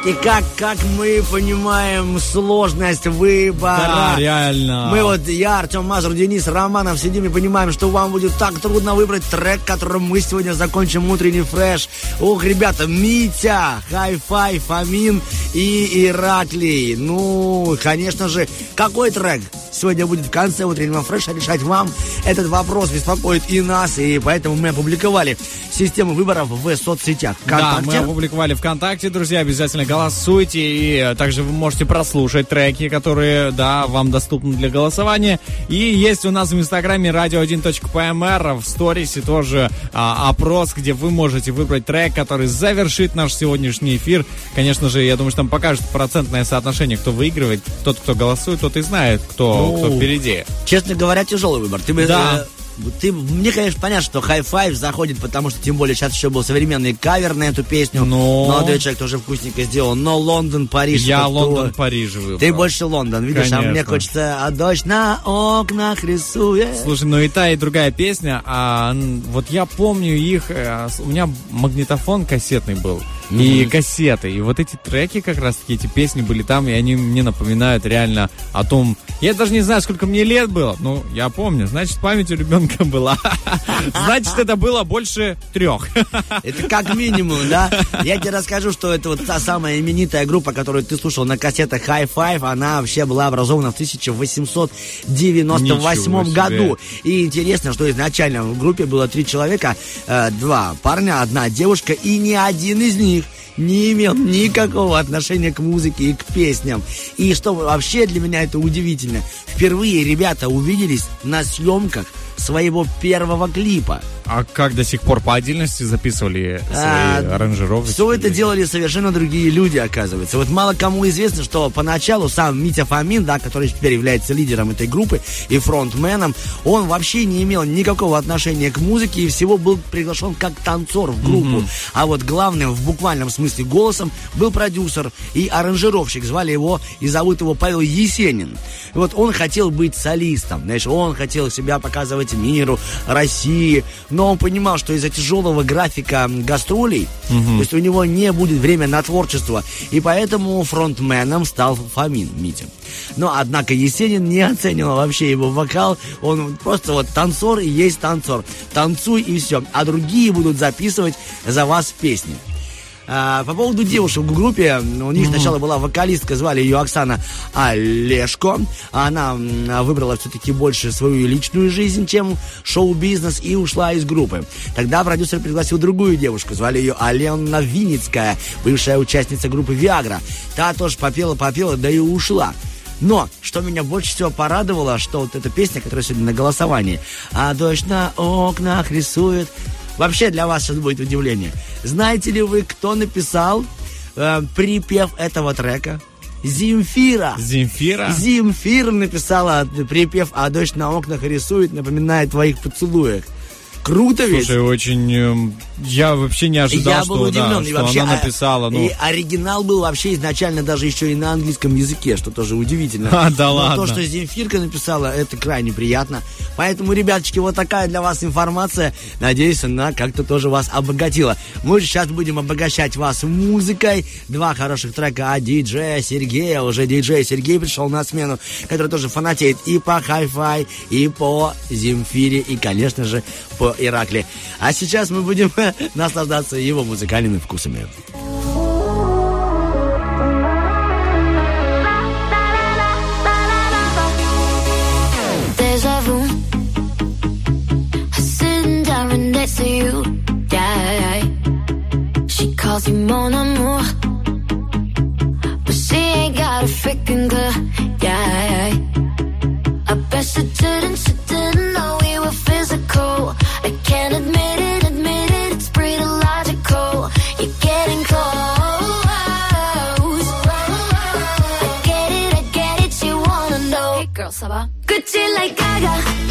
Все-таки как, как мы понимаем сложность выбора. Да, реально. Мы вот, я, Артем Мазур, Денис Романов сидим и понимаем, что вам будет так трудно выбрать трек, которым мы сегодня закончим утренний фреш. Ох, ребята, Митя, Хай-Фай, Фомин и Ираклий. Ну, конечно же, какой трек сегодня будет в конце утреннего фреша решать вам? Этот вопрос беспокоит и нас, и поэтому мы опубликовали систему выборов в соцсетях. Да, мы ВКонтакте. опубликовали ВКонтакте, друзья, обязательно голосуйте, и также вы можете прослушать треки, которые, да, вам доступны для голосования. И есть у нас в Инстаграме radio1.pmr, в сторисе тоже а, опрос, где вы можете выбрать трек, который завершит наш сегодняшний эфир. Конечно же, я думаю, что там покажет процентное соотношение, кто выигрывает. Тот, кто голосует, тот и знает, кто, Ну, кто впереди. Честно говоря, тяжелый выбор. Ты бы, Да. э, ты, мне, конечно, понятно, что High Five заходит, потому что, тем более, сейчас еще был современный кавер на эту песню. Но- Молодой человек тоже вкусненько сделал. Но Лондон, Париж... Я. Лондон, Париж выбрал. Ты больше Лондон, видишь, а мне Конечно. хочется, а дождь на окнах рисует. Слушай, ну и та, и другая песня, а вот я помню их, э, с- у меня магнитофон кассетный был, и кассеты, и вот эти треки как раз-таки, эти песни были там, и они мне напоминают реально о том, я даже не знаю, сколько мне лет было, ну, я помню, значит, память у ребенка была, (laughs) значит, это было больше трех. (laughs) Это как минимум, да? Я тебе расскажу, что это вот та самая именитая группа, которую ты слушал на кассетах High Five, она вообще была образована в 1898 Ничего себе. году. И интересно, что изначально в группе было три человека, э, два парня, одна девушка, и ни один из них не имел никакого отношения к музыке и к песням. И что вообще для меня это удивительно, впервые ребята увиделись на съемках своего первого клипа. А как до сих пор по отдельности записывали свои А, аранжировки? Все это делали совершенно другие люди, оказывается. Вот мало кому известно, что поначалу сам Митя Фомин, да, который теперь является лидером этой группы и фронтменом, он вообще не имел никакого отношения к музыке и всего был приглашен как танцор в группу. А вот главным в буквальном смысле голосом был продюсер и аранжировщик. Звали его и зовут его Павел Есенин. И вот он хотел быть солистом, знаешь, он хотел себя показывать миру, России, но он понимал, что из-за тяжелого графика гастролей, то есть у него не будет времени на творчество, и поэтому фронтменом стал Фомин Митя. Но, однако, Есенин не оценивал вообще его вокал, он просто вот танцор и есть танцор. Танцуй и все, а другие будут записывать за вас песни. А, по поводу девушек в группе, у них сначала была вокалистка, звали ее Оксана Олешко. Она выбрала все-таки больше свою личную жизнь, чем шоу-бизнес, и ушла из группы. Тогда продюсер пригласил другую девушку, звали ее Алена Винницкая, бывшая участница группы Виагра. Та тоже попела-попела, да и ушла. Но, что меня больше всего порадовало, что вот эта песня, которая сегодня на голосовании, а дождь на окнах рисует, Вообще для вас сейчас будет удивление. Знаете ли вы, кто написал э, припев этого трека? Земфира. Земфира? Земфира написала припев «А дождь на окнах рисует, напоминает твоих поцелуях». Круто ведь? Слушай, очень... эм, Я вообще не ожидал, я был что, да, удивлен. и что вообще, она а, написала. Ну, И оригинал был вообще изначально даже еще и на английском языке, что тоже удивительно. (laughs) А, да Но ладно. то, что Земфирка написала, это крайне приятно. Поэтому, ребяточки, вот такая для вас информация. Надеюсь, она как-то тоже вас обогатила. Мы сейчас будем обогащать вас музыкой. Два хороших трека от диджея Сергея. Уже диджей Сергей пришел на смену, который тоже фанатеет и по хай-фай, и по Земфире, и, конечно же, по Иракле. А сейчас мы будем наслаждаться его музыкальными вкусами. Next to you. Yeah. She calls you mon amour. But she ain't got a freaking clue. Yeah. I bet she didn't, she didn't know we were ça va? Like Gaga,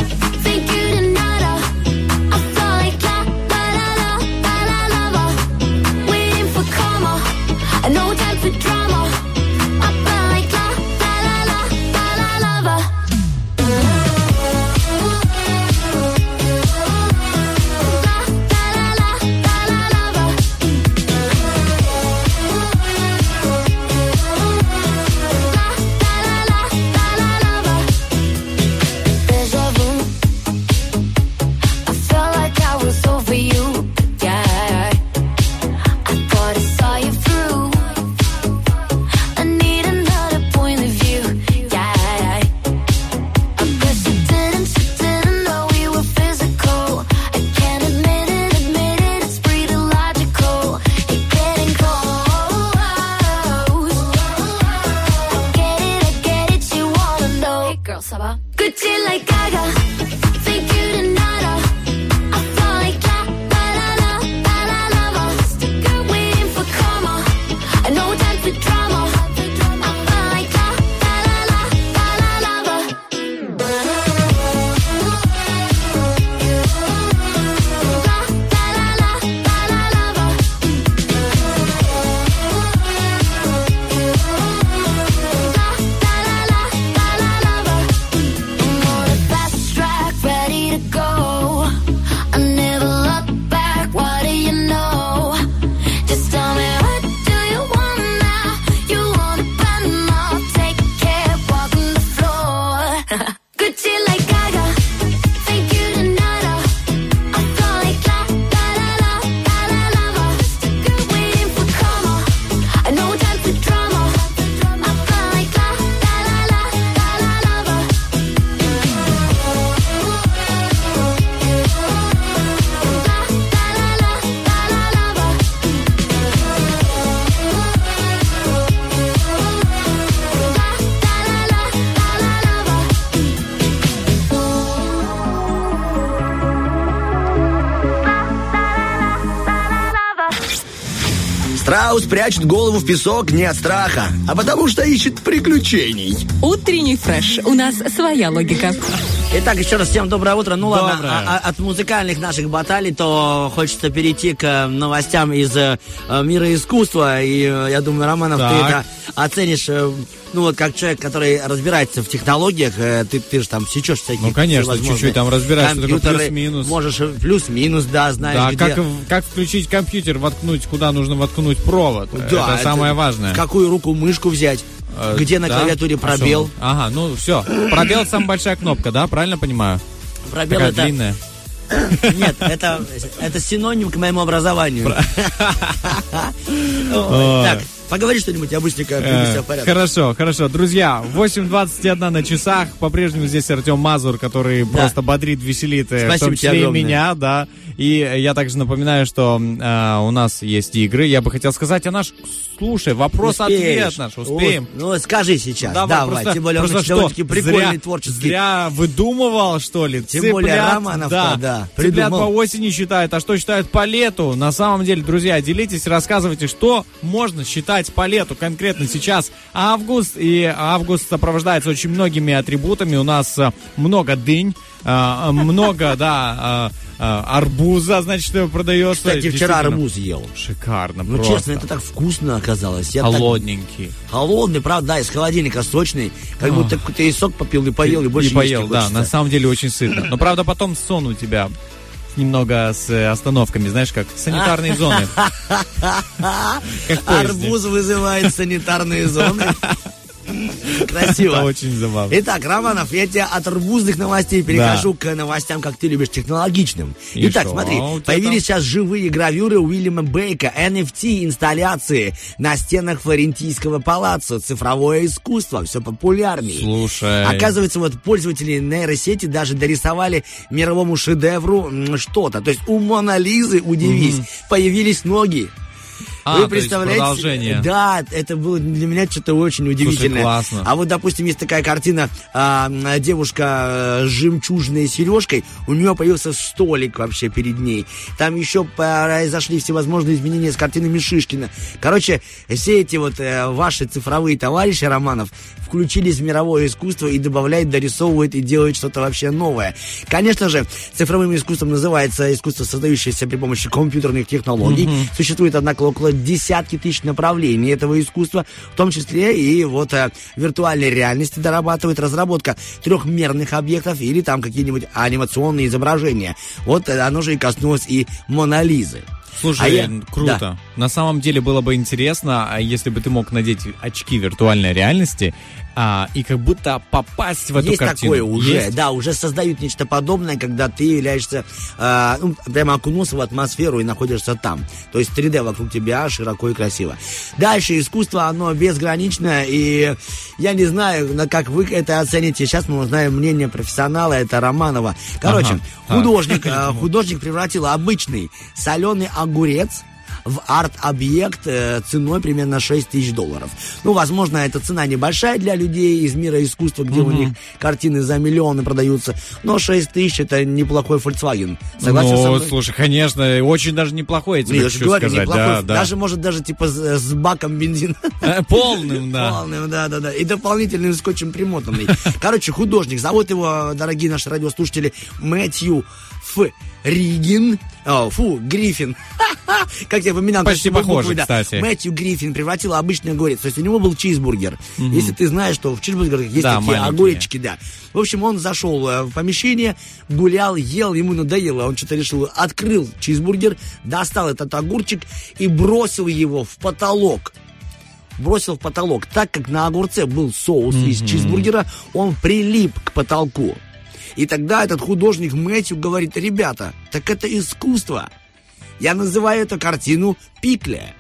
прячет голову в песок не от страха, а потому что ищет приключений. Утренний фреш. У нас своя логика. Итак, еще раз всем доброе утро. Ну ладно, Доброе. а- а- от музыкальных наших баталий, то хочется перейти к э, новостям из э, мира искусства. И э, я думаю, Романов, ты Так. это оценишь, э, ну вот как человек, который разбирается в технологиях, э, ты, ты же там сечешь всякие Ну, конечно, чуть-чуть там разбираешься, компьютеры. плюс-минус. Можешь э, плюс-минус, да, знаешь, Да, где... как, как включить компьютер, воткнуть, куда нужно воткнуть провод. Да, это, самое важное. В какую руку мышку взять? Э, Где на да? клавиатуре А пробел? что? Ага, ну все. Пробел самая большая кнопка, да? Правильно понимаю? Пробел Такая это... длинная. (coughs) Нет, это, это синоним к моему образованию. (laughs) Так, поговори что-нибудь, я быстренько приведу себя Э, в порядок. Хорошо, хорошо. Друзья, 8.21 на часах. По-прежнему здесь Артем Мазур, который просто бодрит, веселит, э, в Спасибо том тебе числе и меня, да. И я также напоминаю, что э, у нас есть игры. Я бы хотел сказать, а наш, слушай, вопрос-ответ наш, успеем. Ну, скажи сейчас, давай, просто- тем более он просто что, довольно-таки прикольный, зря, творческий. Зря выдумывал, что ли? Тем более Цыплят, Романов-то, да, Цыплят по осени считают, а что считают по лету? На самом деле, друзья, делитесь, рассказывайте, что можно считать по лету конкретно сейчас. Август, и август сопровождается очень многими атрибутами. У нас э, много дынь, э, много, да, э, арбуза, значит, продается. Кстати, вчера арбуз ел. Шикарно, Ну, просто. честно, это так вкусно оказалось. Я так- Холодненький. Холодный, правда, да, из холодильника сочный. Как будто ты и сок попил, и поел, и больше и поел, да, хочется. на самом деле очень сытно. Но правда потом сон у тебя немного с э, остановками, знаешь, как санитарные зоны. (laughs) Арбуз вызывает санитарные зоны. (laughs) Красиво. Это очень забавно. Итак, Романов, я тебя от арбузных новостей перехожу к новостям, как ты любишь, технологичным. И Итак, что? смотри, тебя появились сейчас живые гравюры Уильяма Бейка, NFT инсталляции на стенах Флорентийского палаца, цифровое искусство, все популярнее. Слушай. Оказывается, вот пользователи нейросети даже дорисовали мировому шедевру что-то. То есть у Мона Лизы, удивись, появились ноги. А, Вы представляете? продолжение. Да, это было для меня что-то очень удивительное. классно. А вот, допустим, есть такая картина, а, девушка э, с жемчужной сережкой, у нее появился столик вообще перед ней. Там еще произошли всевозможные изменения с картинами Шишкина. Короче, все эти вот э, ваши цифровые товарищи Романов включились в мировое искусство и добавляют, дорисовывают и делают что-то вообще новое. Конечно же, цифровым искусством называется искусство, создающееся при помощи компьютерных технологий. Существует, однако, около делать десятки тысяч направлений этого искусства, в том числе и вот э, виртуальной реальности дорабатывает разработка трехмерных объектов или там какие-нибудь анимационные изображения. Вот э, оно же и коснулось и Монолизы. Слушай, А я- круто. да. На самом деле было бы интересно, а если бы ты мог надеть очки виртуальной реальности а, и как будто попасть в эту Есть картину. такое уже, Есть? да, уже создают нечто подобное, когда ты являешься, э, ну, прямо окунулся в атмосферу и находишься там. То есть 3D вокруг тебя широко и красиво. Дальше искусство, оно безграничное, и я не знаю, на как вы это оцените. Сейчас мы узнаем мнение профессионала, это Романова. Короче, Ага, так. художник, э, художник превратил обычный соленый огурец в арт-объект э, ценой примерно 6 тысяч долларов. Ну, возможно, эта цена небольшая для людей из мира искусства, где у них картины за миллионы продаются, но 6 тысяч это неплохой Volkswagen. Согласен со ну, мной? слушай, конечно, очень даже неплохой, я тебе я хочу говорю, сказать. неплохой. Да, да. Даже, может, даже типа с, с баком бензина. Э, Полным, да. Полным, да, да, да. И дополнительным скотчем примотанный. (laughs) Короче, художник. Зовут его, дорогие наши радиослушатели, Мэтью Ф. Ригин. О, фу, Гриффин. Как я поменял Почти похоже, буквы, да. кстати. Мэтью Гриффин превратил обычный огурец. То есть у него был чизбургер. Если ты знаешь, что в чизбургерах есть Да, такие маленькие. огуречки, да. В общем, он зашел э, в помещение, гулял, ел, ему надоело. Он что-то решил, открыл чизбургер, достал этот огурчик и бросил его в потолок бросил в потолок. Так как на огурце был соус из чизбургера, он прилип к потолку. И тогда этот художник Мэтью говорит, ребята, так это искусство. Я называю эту картину «Пикле».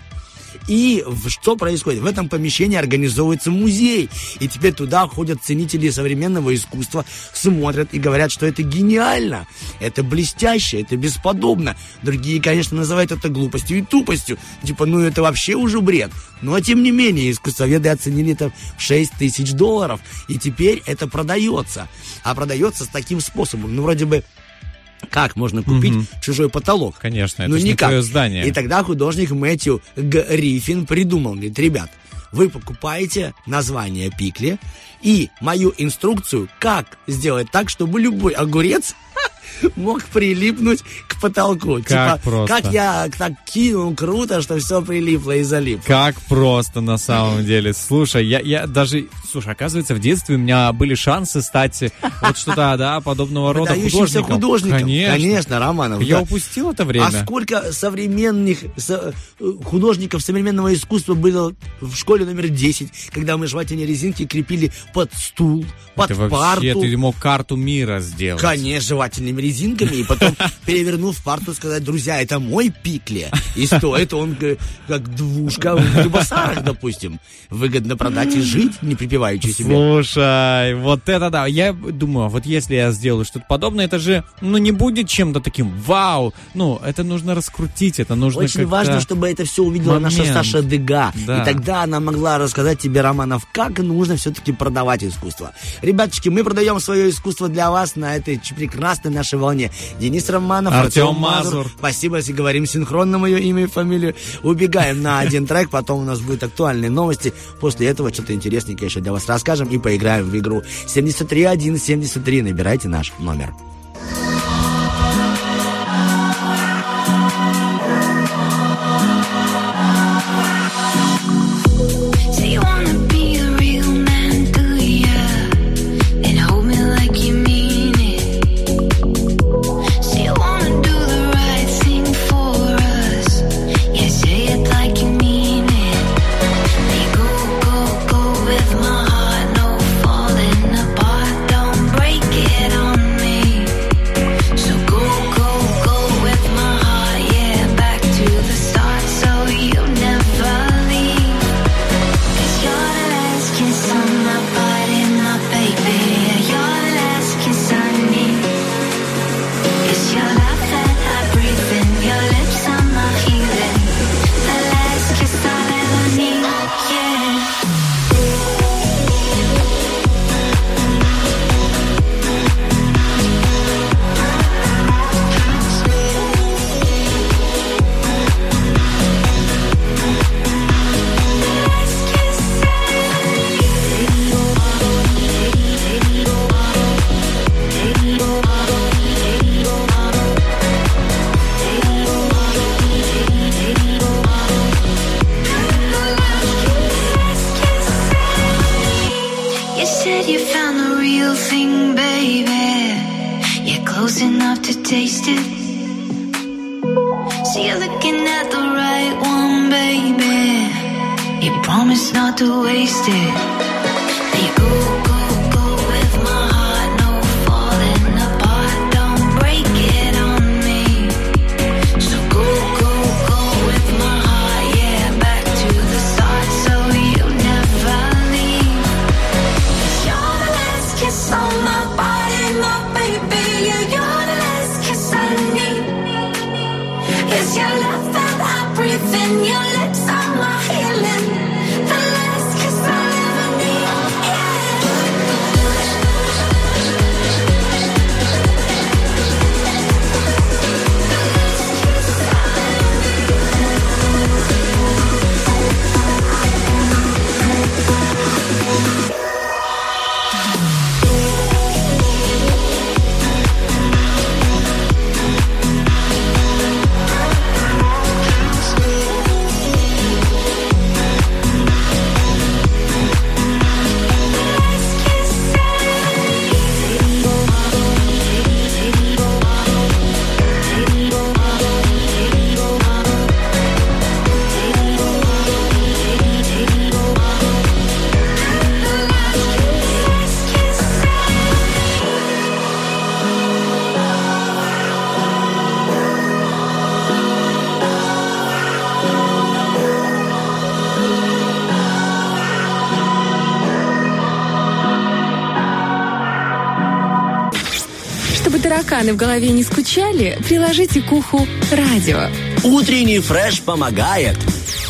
И что происходит? В этом помещении организовывается музей. И теперь туда ходят ценители современного искусства, смотрят и говорят, что это гениально, это блестяще, это бесподобно. Другие, конечно, называют это глупостью и тупостью. Типа, ну это вообще уже бред. Но тем не менее, искусствоведы оценили это в 6 тысяч долларов. И теперь это продается. А продается с таким способом. Ну, вроде бы как можно купить чужой потолок? Конечно, это ну, ж не никак. твое здание. И тогда художник Мэтью Гриффин придумал, говорит, ребят, вы покупаете название Пикли и мою инструкцию, как сделать так, чтобы любой огурец мог прилипнуть к потолку. Как просто. как я так кинул круто, что все прилипло и залипло. Как просто на самом деле. Слушай, я, я даже... Слушай, оказывается, в детстве у меня были шансы стать э, вот что-то, да, подобного рода художником. художником. Конечно. Конечно, Романов. Я да. упустил это время. А сколько современных со- э, художников современного искусства было в школе номер 10, когда мы жевательные резинки крепили под стул, под Это вообще, парту. ты мог карту мира сделать. Конечно, жевательными резинками, и потом, (laughs) перевернув парту, сказать, друзья, это мой пикле, и стоит он э, как двушка в Дубасарах, допустим. Выгодно продать и жить, не припеваючи себе. Слушай, вот это да. Я думаю, вот если я сделаю что-то подобное, это же, ну, не будет чем-то таким вау. Ну, это нужно раскрутить, это нужно Очень важно, чтобы это все увидела наша момент. Саша Дега. Да. И тогда она могла рассказать тебе, Романов, как нужно все-таки продавать искусство. Ребяточки, мы продаем свое искусство для вас на этой прекрасной нашей волне. Денис Романов, Артем Артем Мазур. Мазур. Спасибо, если говорим синхронно мое имя и фамилию. Убегаем на один трек, потом у нас будут актуальные новости. После этого что-то интересненькое еще для вас расскажем и поиграем в игру 73173. Набирайте наш номер. Тараканы в голове не скучали, приложите к уху радио. Утренний фреш помогает.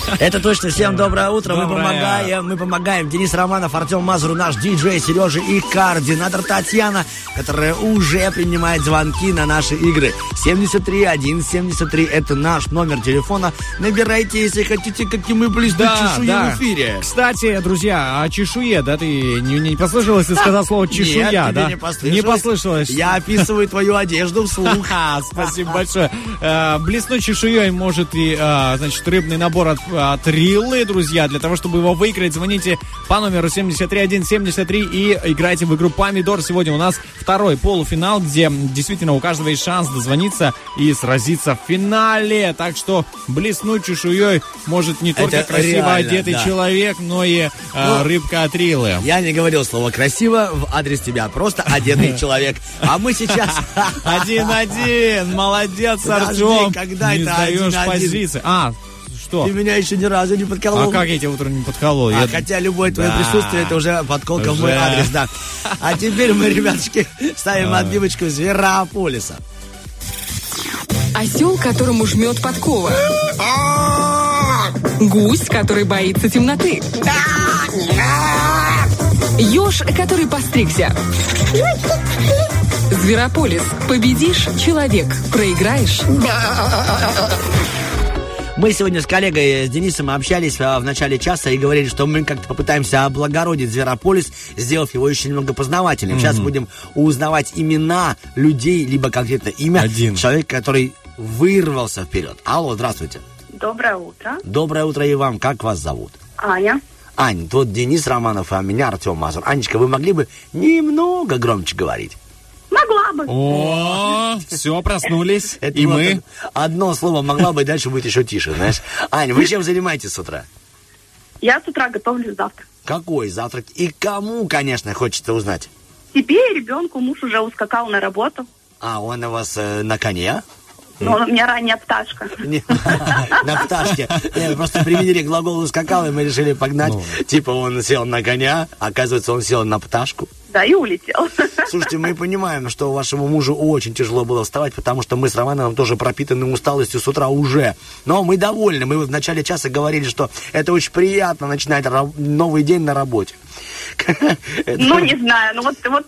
(laughs) Это точно. Всем доброе утро. Мы Доброе. помогаем. Мы помогаем. Денис Романов, Артем Мазуру, наш диджей, Сережа и координатор Татьяна, которая уже принимает звонки на наши игры. 73 173 это наш номер телефона. Набирайте, если хотите, как и мы, близнуть чешую в эфире. Кстати, друзья, о чешуе, да, ты не, не послышалось, ты сказал слово чешуя, Нет, да? не послышалось. Не послышалось. Я описываю твою одежду вслух. Ха, (laughs) спасибо большое. Э, Блеснуть чешуей может и, э, значит, рыбный набор от, от Риллы, друзья. Для того, чтобы его выиграть, звоните по номеру 73173 и играйте в игру Помидор. Сегодня у нас второй полуфинал, где действительно у каждого есть шанс дозвониться и сразиться в финале. Так что блеснуть чешуей может не только Это красиво реально, одетый да. человек, но и э, Ну, рыбка от Риллы. Я не говорил слово красиво в адрес тебя, просто одетый (laughs) человек. А мы сейчас... Один-один, (laughs) молодец, Артем. когда не это один-один? позиции. А, что? Ты меня еще ни разу не подколол. А как я тебя утром не подколол? А Я- хотя любое твое Да. присутствие это уже подколка в мой Уже. адрес, да. (laughs) А теперь мы, ребятушки, ставим отбивочку Зверополиса. Осел, которому жмет подкова. Гусь, который боится темноты. Еж, который постригся. Зверополис. Победишь – человек. Проиграешь Мы сегодня с коллегой, с Денисом, общались а, в начале часа и говорили, что мы как-то попытаемся облагородить Зверополис, сделав его еще немного познавательным. Сейчас будем узнавать имена людей, либо конкретно имя Один. человека, который вырвался вперед. Алло, здравствуйте. Доброе утро. Доброе утро и вам. Как вас зовут? Аня. Ань, тут Денис Романов, а меня Артем Мазур. Анечка, вы могли бы немного громче говорить? Могла бы. О, все, проснулись. Это И вот мы. Одно слово могла бы, дальше будет еще тише, знаешь. Аня, вы чем занимаетесь с утра? Я с утра готовлю завтрак. Какой завтрак? И кому, конечно, хочется узнать? Себе и ребенку муж уже ускакал на работу. А, он у вас э, на коне? Но он у меня ранняя пташка. (laughs) На пташке. Просто применили глагол «ускакал», и мы решили погнать. Типа он сел на коня, оказывается, он сел на пташку. Да, и улетел. (laughs) Слушайте, мы понимаем, что вашему мужу очень тяжело было вставать, потому что мы с Романовым тоже пропитаны усталостью с утра уже. Но мы довольны. Мы в начале часа говорили, что это очень приятно начинать новый день на работе. (laughs) Ну, не знаю, ну вот, вот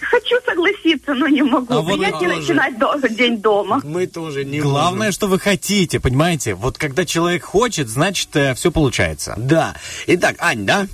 хочу согласиться, но не могу. А вот Приятнее начинать до- день дома. Мы тоже не Главное, можем. что вы хотите, понимаете? Вот когда человек хочет, значит, все получается. Да. Итак, Ань, да?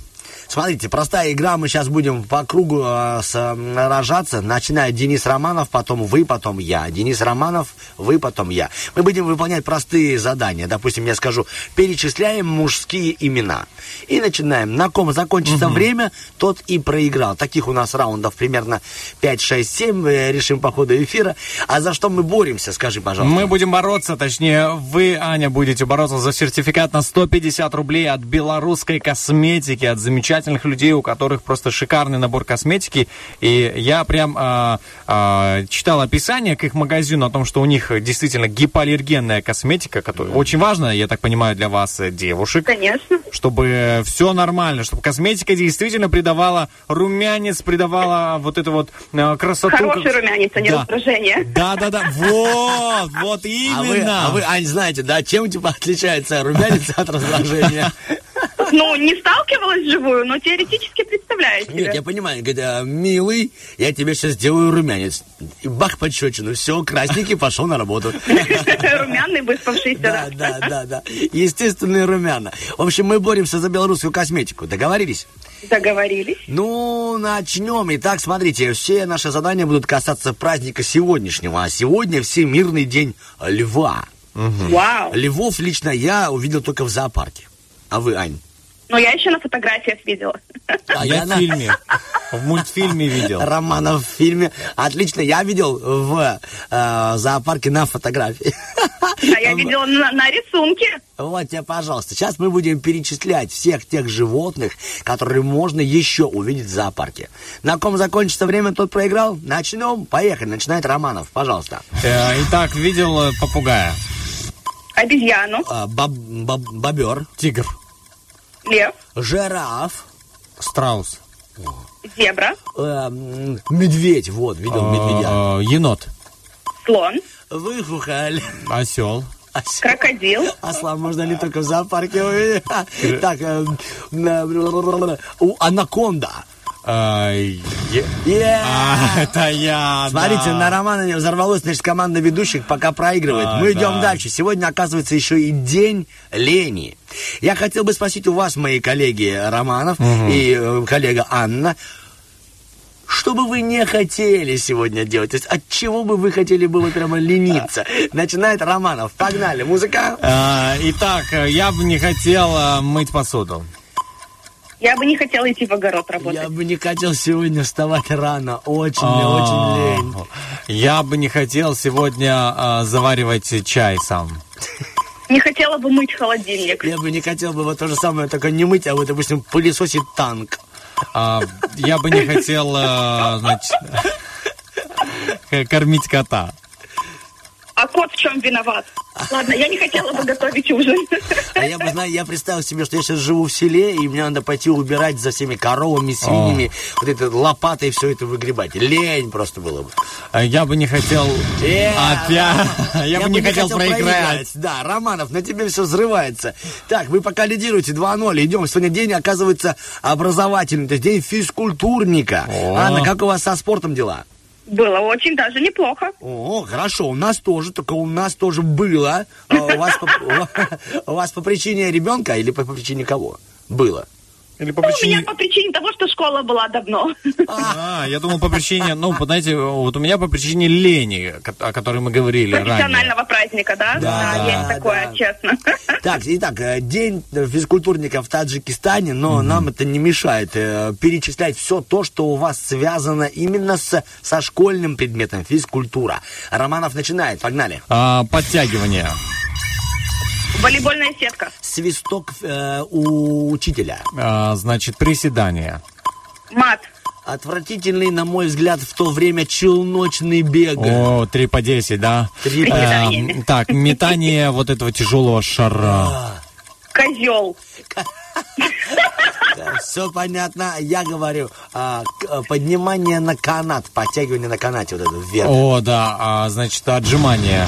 Смотрите, простая игра, мы сейчас будем по кругу э, с, рожаться. Начинает Денис Романов, потом вы, потом я. Денис Романов, вы, потом я. Мы будем выполнять простые задания. Допустим, я скажу, перечисляем мужские имена. И начинаем. На ком закончится время, тот и проиграл. Таких у нас раундов примерно 5, 6, 7. э, Решим по ходу эфира. А за что мы боремся, скажи, пожалуйста. Мы будем бороться, точнее, вы, Аня, будете бороться за сертификат на 150 рублей от белорусской косметики, от замечательных людей, у которых просто шикарный набор косметики. И я прям а, а, читал описание к их магазину о том, что у них действительно гипоаллергенная косметика, которая очень важна, я так понимаю, для вас, э, девушек. Конечно. Чтобы все нормально, чтобы косметика действительно придавала румянец, придавала вот эту вот э, красоту. Хороший румянец, а не Да. раздражение. Да, да, да. Вот, вот А вы, именно. а вы, Ань, знаете, да, чем типа отличается румянец от раздражения? (laughs) Ну, не сталкивалась вживую, но теоретически представляю себе. Нет, я понимаю, говорит, «А, милый, я тебе сейчас сделаю румянец. И бах пощечину, все, красненький пошел на работу. (laughs) Румяный, выспавшийся, Да, да. да, да. Естественные румяна. В общем, мы боремся за белорусскую косметику. Договорились? Договорились. Ну, начнем. Итак, смотрите, все наши задания будут касаться праздника сегодняшнего. А сегодня Всемирный день льва. Вау. Львов лично я увидел только в зоопарке. А вы, Ань? Но я еще на фотографиях видела. А Я в на- фильме, в мультфильме видел. Романов в фильме. Отлично, я видел в э, зоопарке на фотографии. А я видела на, на рисунке. Вот тебе, пожалуйста. Сейчас мы будем перечислять всех тех животных, которые можно еще увидеть в зоопарке. На ком закончится время, тот проиграл. Начнем. Поехали. Начинает Романов. Пожалуйста. Э, Итак, видел э, попугая, Обезьяну, А, боб- боб- бобер, тигр, лев, жираф, страус, зебра, э, медведь. Вот, видел медведя. э, енот, слон, Выхухоль. осел, Ос- крокодил, Осла можно ли только в зоопарке увидеть? (laughs) Так, э, э, у- анаконда. Е- А, это я, Смотрите, да. на Романа не взорвалось, значит, команда ведущих пока проигрывает. А, Мы идем да. дальше. Сегодня, оказывается, еще и день лени. Я хотел бы спросить у вас, мои коллеги Романов и э, коллега Анна, что бы вы не хотели сегодня делать? То есть от чего бы вы хотели бы вот прямо лениться? Начинает Романов. Погнали. Музыка. Э, Итак, э, я бы не хотел э, мыть посуду. Я бы не хотела идти в огород работать. Я бы не хотел сегодня вставать рано. Очень, А, очень лень. Я бы не хотел сегодня э, заваривать чай сам. Не хотела бы мыть холодильник. Я бы не хотел бы вот то же самое, только не мыть, а вот, допустим, пылесосить танк. А, Я бы не хотел, значит, (laughs) кормить кота. А кот в чем виноват? Ладно, я не хотела бы готовить ужин. А я бы, знаю, я представил себе, что я сейчас живу в селе, и мне надо пойти убирать за всеми коровами, свиньями, вот это лопатой все это выгребать. Лень просто было бы. А Я бы не хотел Э, опять. Я бы не хотел проиграть. Да, Романов, на тебе все взрывается. Так, вы пока лидируете 2-0. Идем. Сегодня день, оказывается, образовательный. То есть день физкультурника. О. Анна, как у вас со спортом дела? Было очень даже неплохо. О, хорошо, у нас тоже, только у нас тоже было. А У вас по, (laughs) причине ребенка или по причине кого? Было. Или по Ну, у меня причине... по причине того, что школа была давно. А, я думал по причине, ну, знаете, вот у меня по причине лени, о которой мы говорили ранее. Профессионального праздника, да? Да, есть такое, да. честно. Так, итак, э, день физкультурника в Таджикистане, но нам это не мешает э, перечислять все то, что у вас связано именно с, со школьным предметом физкультура. Романов начинает, погнали. А, Подтягивание. Волейбольная сетка. Свисток э, у учителя. А, Значит, приседание. Мат. Отвратительный, на мой взгляд, в то время челночный бег. О, 3 по 10, да? Три по- Эм, Приседаниями. Так, метание вот этого тяжелого шара. Козел. (laughs) Все понятно, я говорю. а, а, поднимание на канат, подтягивание на канате вот это вверх. О, да, а, значит, отжимание.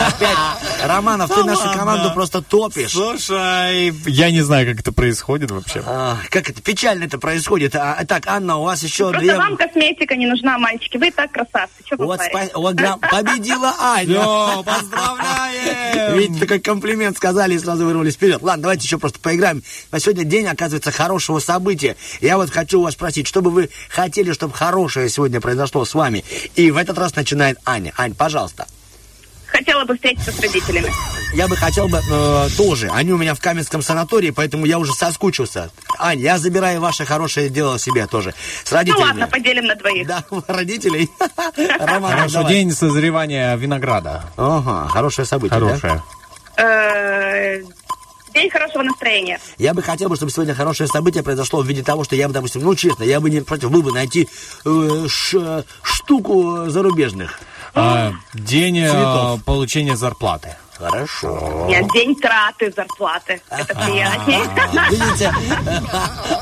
Опять, Романов, ты нашу команду просто топишь. Слушай, я не знаю, как это происходит вообще. А, как это печально это происходит. А, так, Анна, у вас еще Просто две... вам косметика не нужна, мальчики. Вы так красавцы. Что Вот, спа- (laughs) победила Аня. Все, поздравляем! Видите, такой комплимент сказали и сразу вырвались вперед. Ладно, давайте еще просто поиграем. На сегодня день, оказывается, хорошего события. Я вот хочу у вас спросить, что бы вы хотели, чтобы хорошее сегодня произошло с вами? И в этот раз начинает Аня. Ань, пожалуйста. Хотела бы встретиться с родителями. Я бы хотел бы э, тоже. Они у меня в Каменском санатории, поэтому я уже соскучился. Ань, я забираю ваше хорошее дело себе тоже. С Ну родителями. ладно, поделим на двоих. Да, (laughs) родителей. Роман, Хорошо, давай. день созревания винограда. Ага, хорошее событие? Хорошее. Э, День хорошего настроения. Я бы хотел, бы, чтобы сегодня хорошее событие произошло в виде того, что я бы, допустим, ну честно, я бы не против был бы найти э, ш- штуку зарубежных. А, день э, Цветов. получения зарплаты. Хорошо. Нет, день траты зарплаты. Это приятнее. Видите,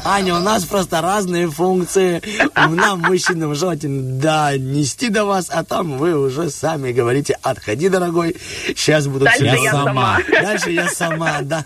Аня, у нас просто разные функции. Нам, мужчинам, желательно, да, нести до вас, а там вы уже сами говорите, отходи, дорогой, сейчас буду Дальше я делать». сама. Дальше я сама, да.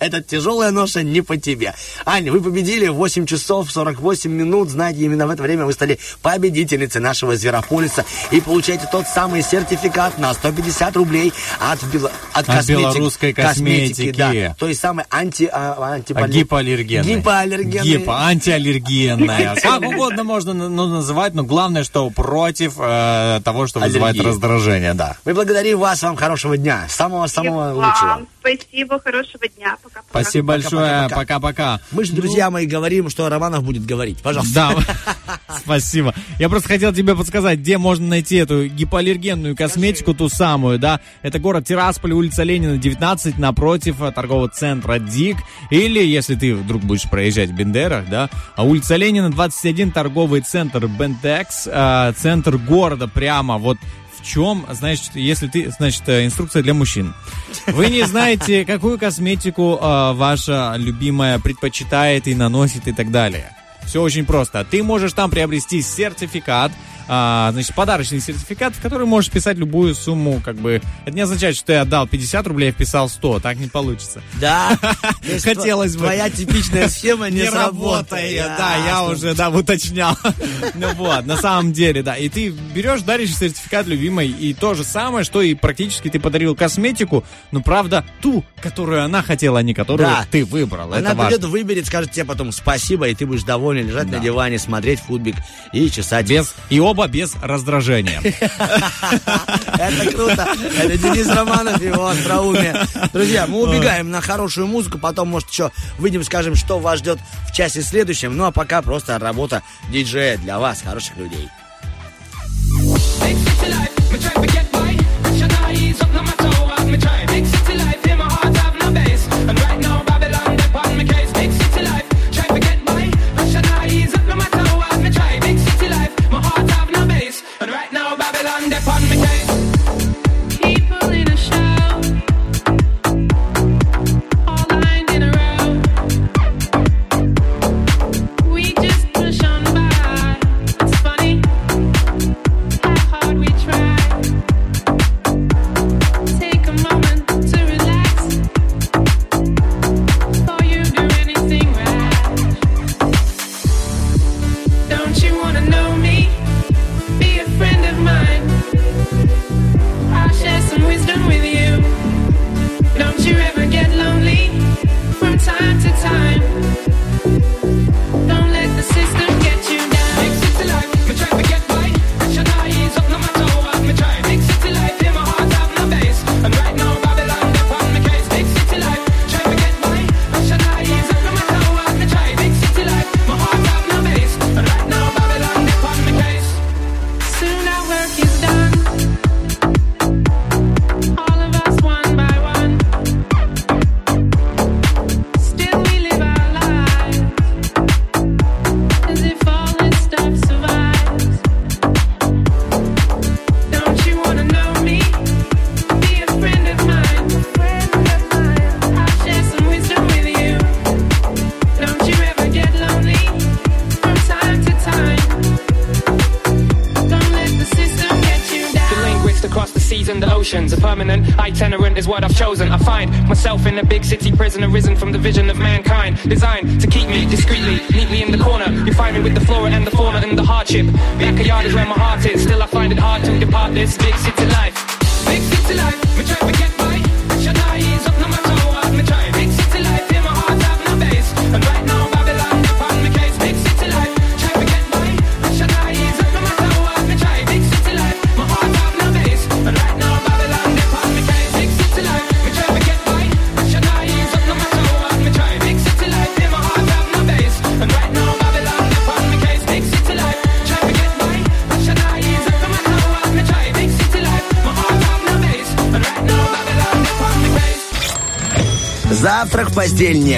Это тяжелая ноша не по тебе. Аня, вы победили 8 часов 48 минут. Знаете, именно в это время вы стали победительницей нашего Зверополиса и получаете тот самый сертификат на 150 рублей от, от, белорусской косметики. да. То есть самый анти, а, антипали- А гипоаллергенный. Гипоаллергенный. Гипо, антиаллергенная. (laughs) Как угодно можно ну, называть, но главное, что против э, того, что вызывает Аллергии. раздражение, да. Мы благодарим вас, вам хорошего дня. Самого-самого лучшего. Спасибо, хорошего дня. Пока. Спасибо большое, пока-пока. Мы же, друзья мои, говорим, что Романов будет говорить. Пожалуйста. Да, (laughs) спасибо. Я просто хотел тебе подсказать, где можно найти эту гипоаллергенную косметику, ту самую, да. Это город Тирасполь, улица Ленина, 19, напротив э, торгового центра ДИК. Или, если ты вдруг будешь проезжать в Бендерах, да, а улица Ленина, 21, торговый центр Бентекс, э, центр города прямо вот чем, значит, если ты, значит, э, инструкция для мужчин. Вы не знаете, какую косметику э, ваша любимая предпочитает и наносит и так далее. Все очень просто. Ты можешь там приобрести сертификат, а, значит, подарочный сертификат, в который можешь писать любую сумму, как бы. Это не означает, что ты отдал 50 рублей, вписал 100. Так не получится. Да. (laughs) Хотелось бы. Твоя типичная схема не, работает, да, я уже, да, уточнял. (laughs) Ну вот, на самом деле, да. И ты берешь, даришь сертификат любимой, и то же самое, что и практически ты подарил косметику, но правда ту, которую она хотела, а не которую ты выбрал. Она придет, выберет, скажет тебе потом спасибо, и ты будешь доволен лежать на диване, смотреть футбик и чесать. Без, и оба без раздражения. (laughs) Это круто. Это Денис Романов и его остроумие. Друзья, мы убегаем на хорошую музыку, потом, может, еще выйдем, скажем, что вас ждет в часе следующем. Ну, а пока просто работа диджея для вас, хороших людей. People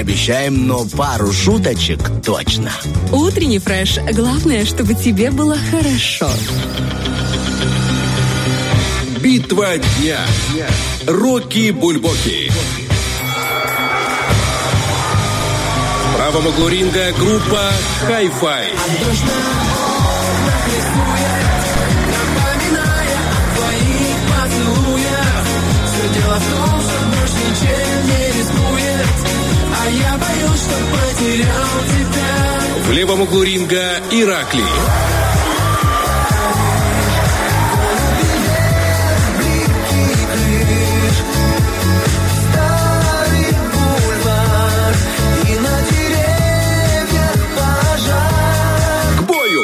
обещаем, но пару шуточек точно. Утренний фреш. Главное, чтобы тебе было хорошо. Битва дня. Рокки Бульбоки. В правом углу ринга группа Hi-Fi. В левом углу ринга Иракли. К бою!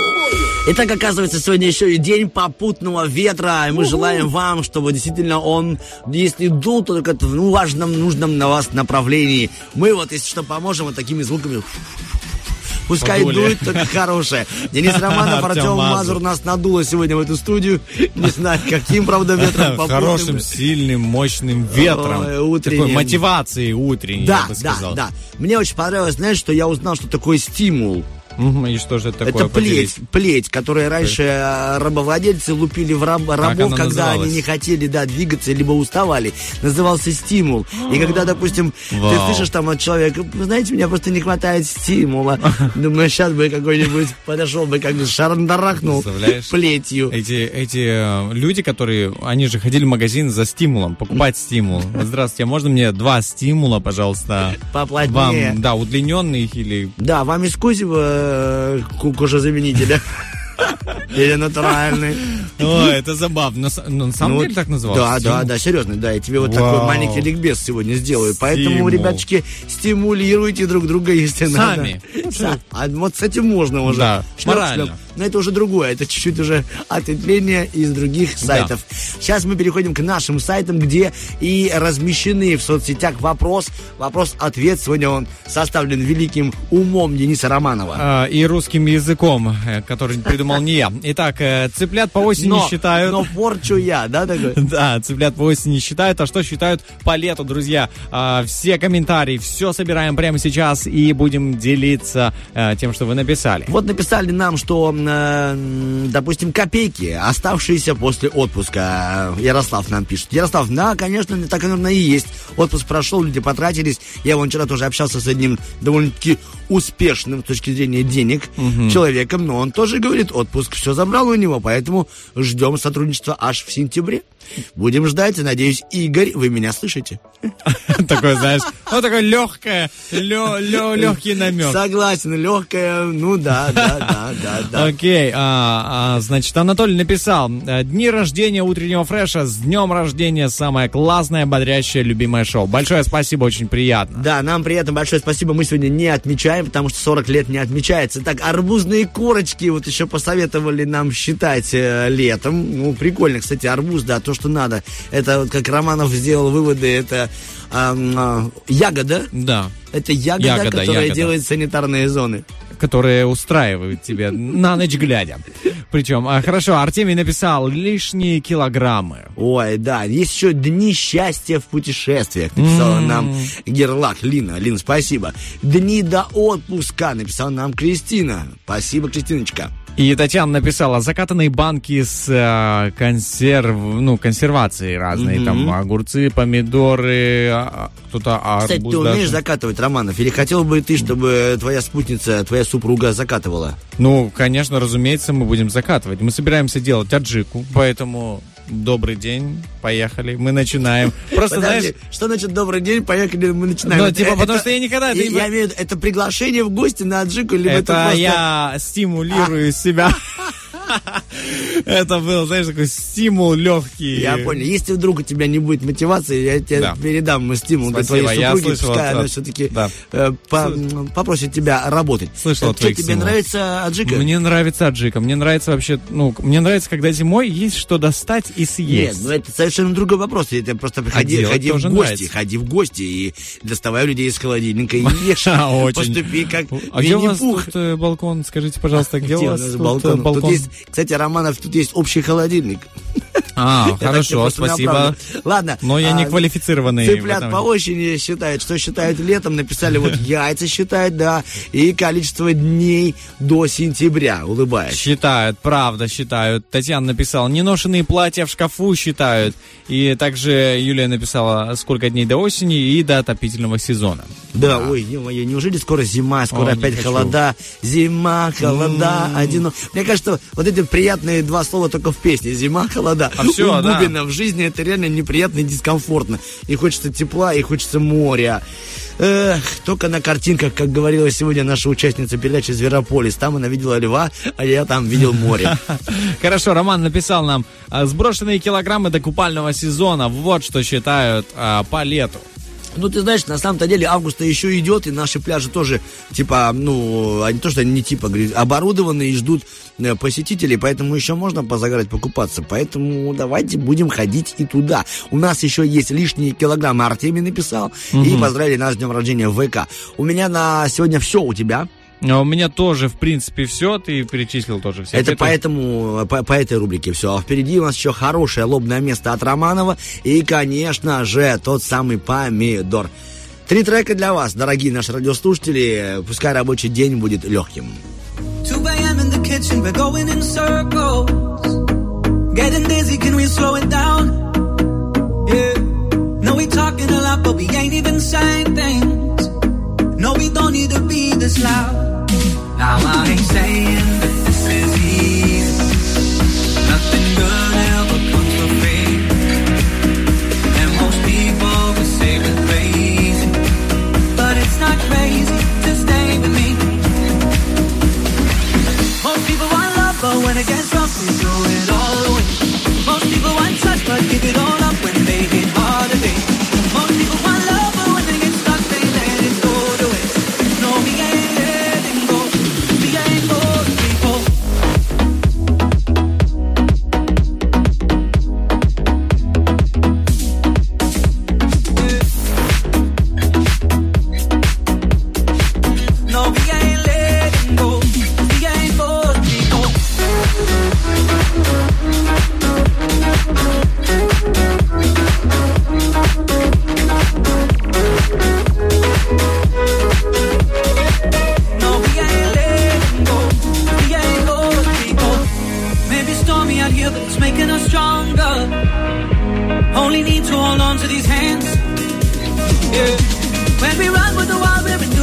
Итак, оказывается, сегодня еще и день попутного ветра, и мы желаем вам, чтобы действительно он, если дул, то только в важном, нужном на вас направлении. Мы вот, если что, поможем вот такими звуками. Пускай Подули. дует, только хорошее. Денис Романов, Артем Мазур. Нас надуло сегодня в эту студию. Не знаю, каким, правда, (laughs) ветром попутным. Хорошим, сильным, мощным ветром. Ой, утренним. Такой мотивацией утренней, Да, я бы да, сказал. да. Мне очень понравилось, знаешь, что я узнал, что такое стимул. И что же это такое? Это плеть, Поделись. плеть, которая раньше э, рабовладельцы лупили в раб- рабов, когда они называлась? не хотели, да, двигаться, либо уставали. Назывался стимул. И когда, допустим, ты Вау. слышишь там от человека, «Вы знаете, мне просто не хватает стимула. (laughs) Думаю, сейчас бы какой-нибудь подошел бы, как бы шарандарахнул плетью. Эти, эти э, люди, которые, они же ходили в магазин за стимулом, покупать стимул. Здравствуйте, а можно мне два стимула, пожалуйста? Поплотнее. Вам, да, удлиненных или... Да, вам из кузева э, кожезаменителя. (laughs) Или натуральный. О, это забавно. С- ну, на самом Ну, деле так называлось? Да, да, Стимул? да, серьезно, да. Я тебе вот Вау. такой маленький ликбез сегодня сделаю. Поэтому, Стимул. ребяточки, стимулируйте друг друга, если Сами. надо. (laughs) Са- А вот с этим можно уже. Да, Шлёп, морально. шлёп. Но это уже другое. Это чуть-чуть уже ответвление из других сайтов. Сейчас мы переходим к нашим сайтам, где и размещены в соцсетях вопрос, вопрос-ответ. Сегодня он составлен великим умом Дениса Романова. А, и русским языком, э, который придумал не я. Итак, э, цыплят по осени но, считают... но порчу я, да, такой? (laughs) Да, цыплят по осени считают, а что считают по лету, друзья? А, все комментарии, все собираем прямо сейчас и будем делиться э, тем, что вы написали. Вот написали нам, что, допустим, копейки, оставшиеся после отпуска. Ярослав нам пишет. Ярослав, да, конечно, так оно и есть. Отпуск прошел, люди потратились. Я вон вчера тоже общался с одним довольно-таки успешным с точки зрения денег человеком, но он тоже говорит, отпуск все забрал у него, поэтому ждем сотрудничества аж в сентябре. Будем ждать, и надеюсь, Игорь, вы меня слышите? (laughs) Такое, знаешь, ну такое легкое, легкий намек. Согласен, легкая, ну да, да, да, да, да. Окей, а, а, значит, Анатолий написал, э, дни рождения утреннего фреша, с днем рождения, самое классное, бодрящее, любимое шоу. Большое спасибо, очень приятно. Да, нам приятно, большое спасибо. Мы сегодня не отмечаем, потому что 40 лет не отмечается. Так, арбузные корочки вот еще посоветовали нам считать э, летом. Ну, прикольно, кстати, арбуз, да, то, что надо. Это вот как Романов сделал выводы, это ам, а, ягода. Да, Это ягода, Ягода, которая ягода. делает санитарные зоны. Которые устраивают тебе на ночь глядя. Причем, а, хорошо, Артемий написал лишние килограммы. Ой, да, есть еще дни счастья в путешествиях, написала нам Герлак Лина. Лин, спасибо. Дни до отпуска, написала нам Кристина. Спасибо, Кристиночка. И Татьяна написала закатанные банки с э, консерв, ну, консервацией разные. Там огурцы, помидоры, а, кто-то Кстати, арбуз ты умеешь даже. закатывать, Романов? Или хотел бы ты, чтобы твоя спутница, твоя супруга закатывала? Ну, конечно, разумеется, мы будем закатывать. Мы собираемся делать аджику, поэтому Добрый день, поехали, мы начинаем. (laughs) Просто, Подожди, знаешь, что значит добрый день, поехали, мы начинаем. Ну, Это- типа, потому это- что я никогда- Я, ты- я имею в виду, это приглашение в гости на аджику, либо это, это просто... я стимулирую себя. (laughs) Это был, знаешь, такой стимул легкий. Я понял. Если вдруг у тебя не будет мотивации, я тебе Да. передам стимул для Спасибо, твоей я супруги, слышал пускай от- она все-таки да. попросит тебя работать. Слышал Э, что, тебе стимулов. нравится аджика? Мне нравится аджика. Мне нравится вообще, ну, мне нравится, когда зимой есть что достать и Нет, съесть. ну это совершенно другой вопрос. Это просто ходи, делать ходи в гости, нравится. ходи в гости и доставай людей из холодильника и (laughs) ешь. А. Поступи как А где у вас тут э, балкон? Скажите, пожалуйста, (laughs) где, у вас балкон? э, балкон? Кстати, Романов, тут есть общий холодильник. А, (laughs) хорошо, спасибо. Ладно. Но я а, не квалифицированный. в Цыплят по осени считают, что считают летом, написали вот (laughs) яйца считают, да, и количество дней до сентября, улыбаясь. Считают, правда считают. Татьяна написала, неношенные платья в шкафу считают. И также Юлия написала, сколько дней до осени и до отопительного сезона. Да, ой, ё-моё, неужели скоро зима, скоро опять холода, зима, холода, одино. Мне кажется, вот эти приятные два слова только в песне, зима, холода. А всё, У да. Бубина в жизни это реально неприятно и дискомфортно. И хочется тепла, и хочется моря. Эх, только на картинках, как говорила сегодня наша участница передачи «Зверополис», там она видела льва, а я там видел море. (laughs) Хорошо, Роман написал нам, «А, сброшенные килограммы до купального сезона, вот что считают а, по лету. Ну, ты знаешь, на самом-то деле августа еще идет, и наши пляжи тоже, типа, ну, они то, что они не типа, оборудованы и ждут э, посетителей, поэтому еще можно позагорать, покупаться. Поэтому давайте будем ходить и туда. У нас еще есть лишние килограммы, Артемий написал, и поздравили нас с днем рождения в ВК. У меня на сегодня все у тебя. А У меня тоже, в принципе, все, ты перечислил тоже все. Это поэтому, по, по этой рубрике все. А впереди у нас еще хорошее лобное место от Романова. И, конечно же, тот самый помидор. Три трека для вас, дорогие наши радиослушатели. Пускай рабочий день будет легким. 2 a.m. in the kitchen, we're going in circles. Getting dizzy, can we slow it down? Yeah. No, we talking a lot, but we ain't even saying things. No, we don't need to be this loud. Now I ain't saying that this is easy. Nothing good ever comes for free. And most people will say we're crazy. But it's not crazy to stay with me. Most people want love, but when it gets rough, stronger. Only need to hold on to these hands. Yeah. When we run with the wild, we're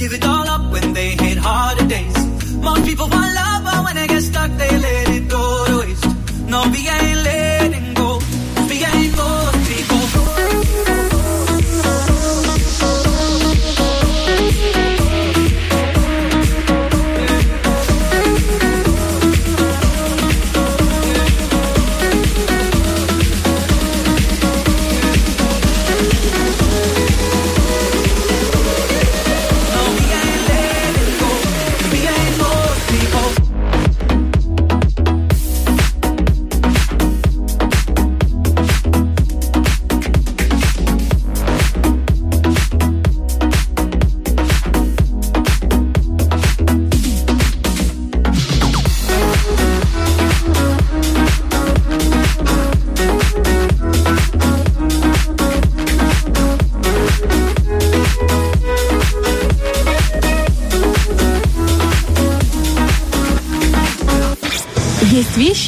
give it all up when they hit harder days. Most people want love, but when they get stuck, they let it go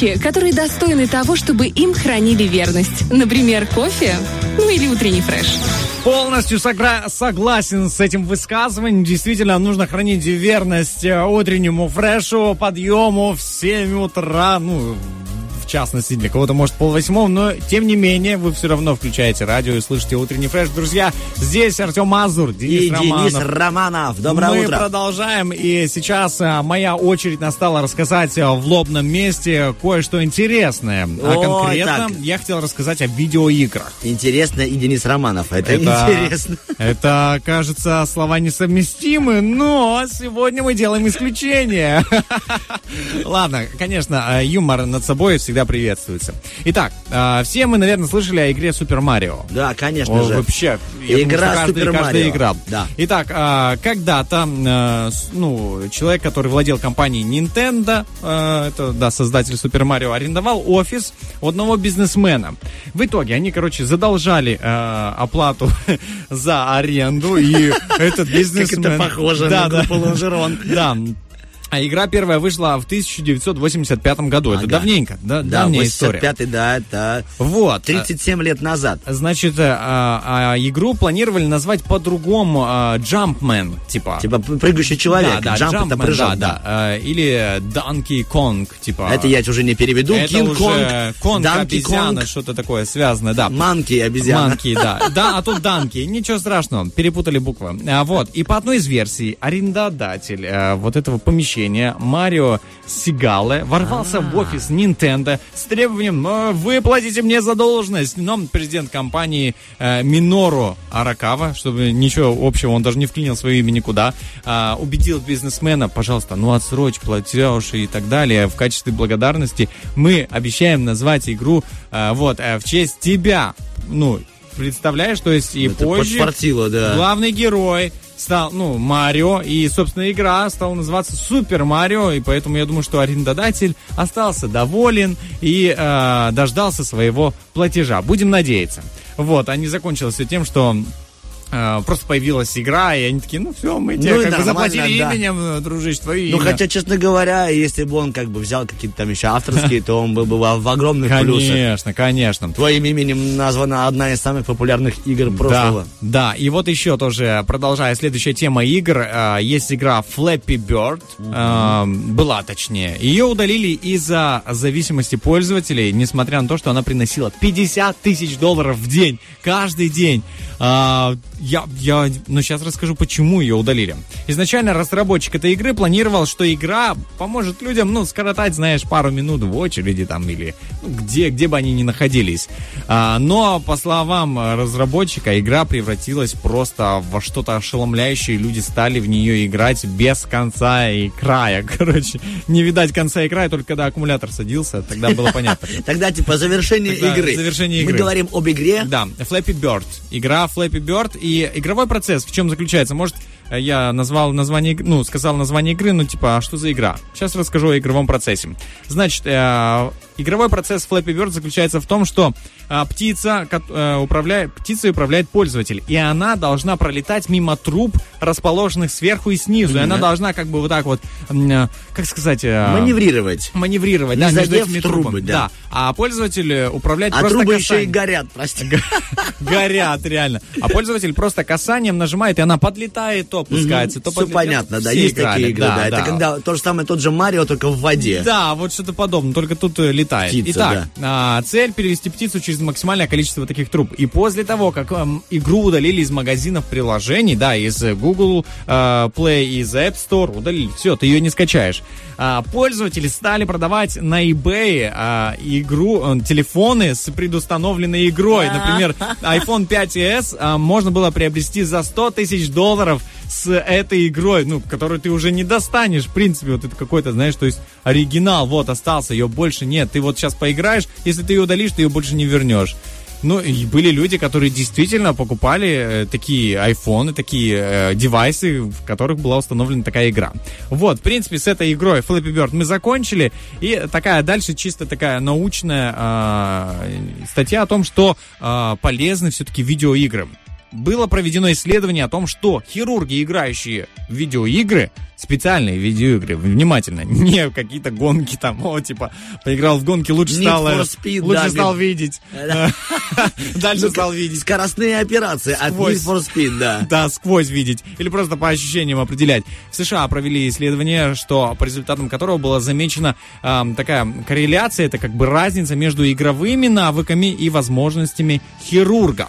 вещи, которые достойны того, чтобы им хранили верность. Например, кофе, ну или утренний фреш. Полностью согра- согласен с этим высказыванием. Действительно, нужно хранить верность э, утреннему фрешу, подъему в 7 утра. Ну, частности, для кого-то может полвосьмого, но тем не менее вы все равно включаете радио и слышите утренний фреш. Друзья, здесь Артем Мазур, Денис И Романов. Денис Романов. Доброе Мы утро. продолжаем, и сейчас а, моя очередь настала рассказать а, в лобном месте кое-что интересное. А конкретно так. я хотел рассказать о видеоиграх. Интересно и Денис Романов. Это, Это- интересно. Это, кажется, слова несовместимы, но сегодня мы делаем исключение. (laughs) Ладно, конечно, э, юмор над собой всегда приветствуется. Итак, э, все мы, наверное, слышали о игре Супер Марио. Да, конечно О, же. Вообще, Игра каждый, Супер каждый Марио. играл. Да. Итак, а, когда-то э, ну, человек, который владел компанией Nintendo, э, это, да, создатель Супер Марио, арендовал офис у одного бизнесмена. В итоге они, короче, задолжали э, оплату (laughs) за аренду, и (laughs) этот бизнесмен... это похоже на. Да. А игра первая вышла в 1985 году. Это Ага. давненько, да, Да, давняя история. 85-й, да, это Вот. 37 лет назад. Значит, э, а, а игру планировали назвать по-другому а, Jumpman, типа. Типа прыгающий человек. Да, да, это Jumpman, прыжок, да, да. Э, Или Donkey Kong, типа. Это я уже не переведу. Это Конг, Конг, Данки обезьяна, что-то такое связанное, да. Манки обезьяна. Манки, да. (laughs) Да, а тут Данки. Ничего страшного, перепутали буквы. А, вот. И по одной из версий, арендодатель э, вот этого помещения, Марио Сигале, ворвался в офис Nintendo с требованием «Э, выплатите мне задолженность. Но президент компании э, Минору Аракава, чтобы ничего общего, он даже не вклинил свое имя никуда, а, убедил бизнесмена, пожалуйста, ну отсрочь платеж и так далее. В качестве благодарности мы обещаем назвать игру э, вот э, в честь тебя. Ну, представляешь, то есть и Это позже подфартило, да. главный герой стал, ну, Марио, и, собственно, игра стала называться Супер Марио, и поэтому я думаю, что арендодатель остался доволен и э, дождался своего платежа. Будем надеяться. Вот, а не закончилось все тем, что просто появилась игра, и они такие, ну все, мы тебе Ну как бы заплатили да. именем, э, дружище, твое Ну, имя. хотя, честно говоря, если бы он как бы взял какие-то там еще авторские, (laughs) то он был бы в огромных плюсах. Конечно, конечно. Твоим именем названа одна из самых популярных игр прошлого. Да, да, и вот еще тоже, продолжая следующая тема игр, э, есть игра Flappy Bird, э, была точнее. Ее удалили из-за зависимости пользователей, несмотря на то, что она приносила 50 тысяч долларов в день, каждый день. А, я, я, ну, сейчас расскажу, почему ее удалили. Изначально разработчик этой игры планировал, что игра поможет людям, ну, скоротать, знаешь, пару минут в очереди там или ну, где, где бы они ни находились. А, но, по словам разработчика, игра превратилась просто во что-то ошеломляющее. Люди стали в нее играть без конца и края. (laughs) Короче, не видать конца и края, только когда аккумулятор садился, тогда было понятно. (laughs) Тогда, типа, завершение игры. завершение игры. Мы говорим об игре. Да, Flappy Bird. Игра Flappy Bird. И игровой процесс в чем заключается? Может, э, я назвал название, ну, сказал название игры, ну, типа, а что за игра? Сейчас расскажу о игровом процессе. Значит, э, игровой процесс Flappy Bird заключается в том, что э, птица, э, управляет, птицей управляет пользователь, и она должна пролетать мимо труб, расположенных сверху и снизу, и она должна как бы вот так вот, э, как сказать... э, Маневрировать. маневрировать, Не да, между этими трубы, трубами. да. А пользователь э, управляет А просто трубы еще касанием. и горят, прости. (laughs) Горят, реально. А пользователь просто касанием нажимает, и она подлетает, то опускается, то Все понятно, да, есть такие игры, да. Это когда то же самое тот же Марио, только в воде. Да, вот что-то подобное, только тут э, летает. Птица, Итак, а, цель перевести птицу через максимальное количество таких труб. И после того, как эм, игру удалили из магазинов приложений, да, из э, Google э, Play, из App Store, удалили, все, ты ее не скачаешь. А, пользователи стали продавать на eBay а, игру, э, телефоны с предустановленной игрой. Например, (laughs) iPhone 5s а, можно было приобрести за 100 тысяч долларов с этой игрой, ну, которую ты уже не достанешь, в принципе, вот это какой-то, знаешь, то есть оригинал, вот, остался, ее больше нет, ты вот сейчас поиграешь, если ты ее удалишь, ты ее больше не вернешь. Ну, и были люди, которые действительно покупали э, такие айфоны, такие э, девайсы, в которых была установлена такая игра. Вот, в принципе, с этой игрой Flappy Bird мы закончили. И такая дальше чисто такая научная э, статья о том, что э, полезны все-таки видеоигры. Было проведено исследование о том, что хирурги, играющие в видеоигры, специальные видеоигры, внимательно, (laughs) не какие-то гонки там, о, типа, поиграл в гонки, лучше Need стало, for Speed, лучше да, стал видеть. (laughs) Да. (laughs) Дальше Ну, стал видеть. Скоростные операции от. Need for Speed, да. Да, сквозь видеть. Или просто по ощущениям определять. В США провели исследование, что по результатам которого была замечена ам, такая корреляция, это как бы разница между игровыми навыками и возможностями хирурга.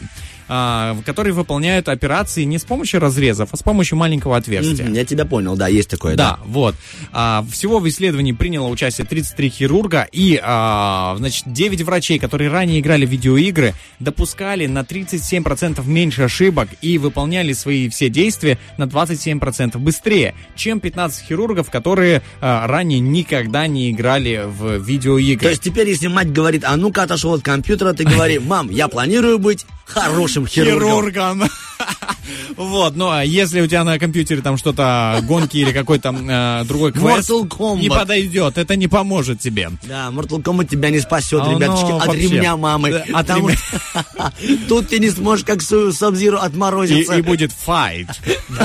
А, которые выполняют операции не с помощью разрезов, а с помощью маленького отверстия. Я тебя понял, да, есть такое, Да, да. вот. А, всего в исследовании приняло участие 33 хирурга и, а, значит, 9 врачей, которые ранее играли в видеоигры, допускали на 37% меньше ошибок и выполняли свои все действия на 27% быстрее, чем 15 хирургов, которые ранее никогда не играли в видеоигры. То есть теперь, если мать говорит, а ну-ка отошел от компьютера, ты говори, мам, я планирую быть хорошим хирургом. хирургом. (laughs) Вот, ну а если у тебя на компьютере там что-то гонки или какой-то э, другой квест Mortal Kombat. не подойдет, это не поможет тебе. Да, Mortal Kombat тебя не спасет, А, ну, ребяточки, от вообще. ремня мамы. Да, от Потому ремня. что (laughs) Тут ты не сможешь, как Сабзиру, И, отморозиться. и будет fight. (laughs)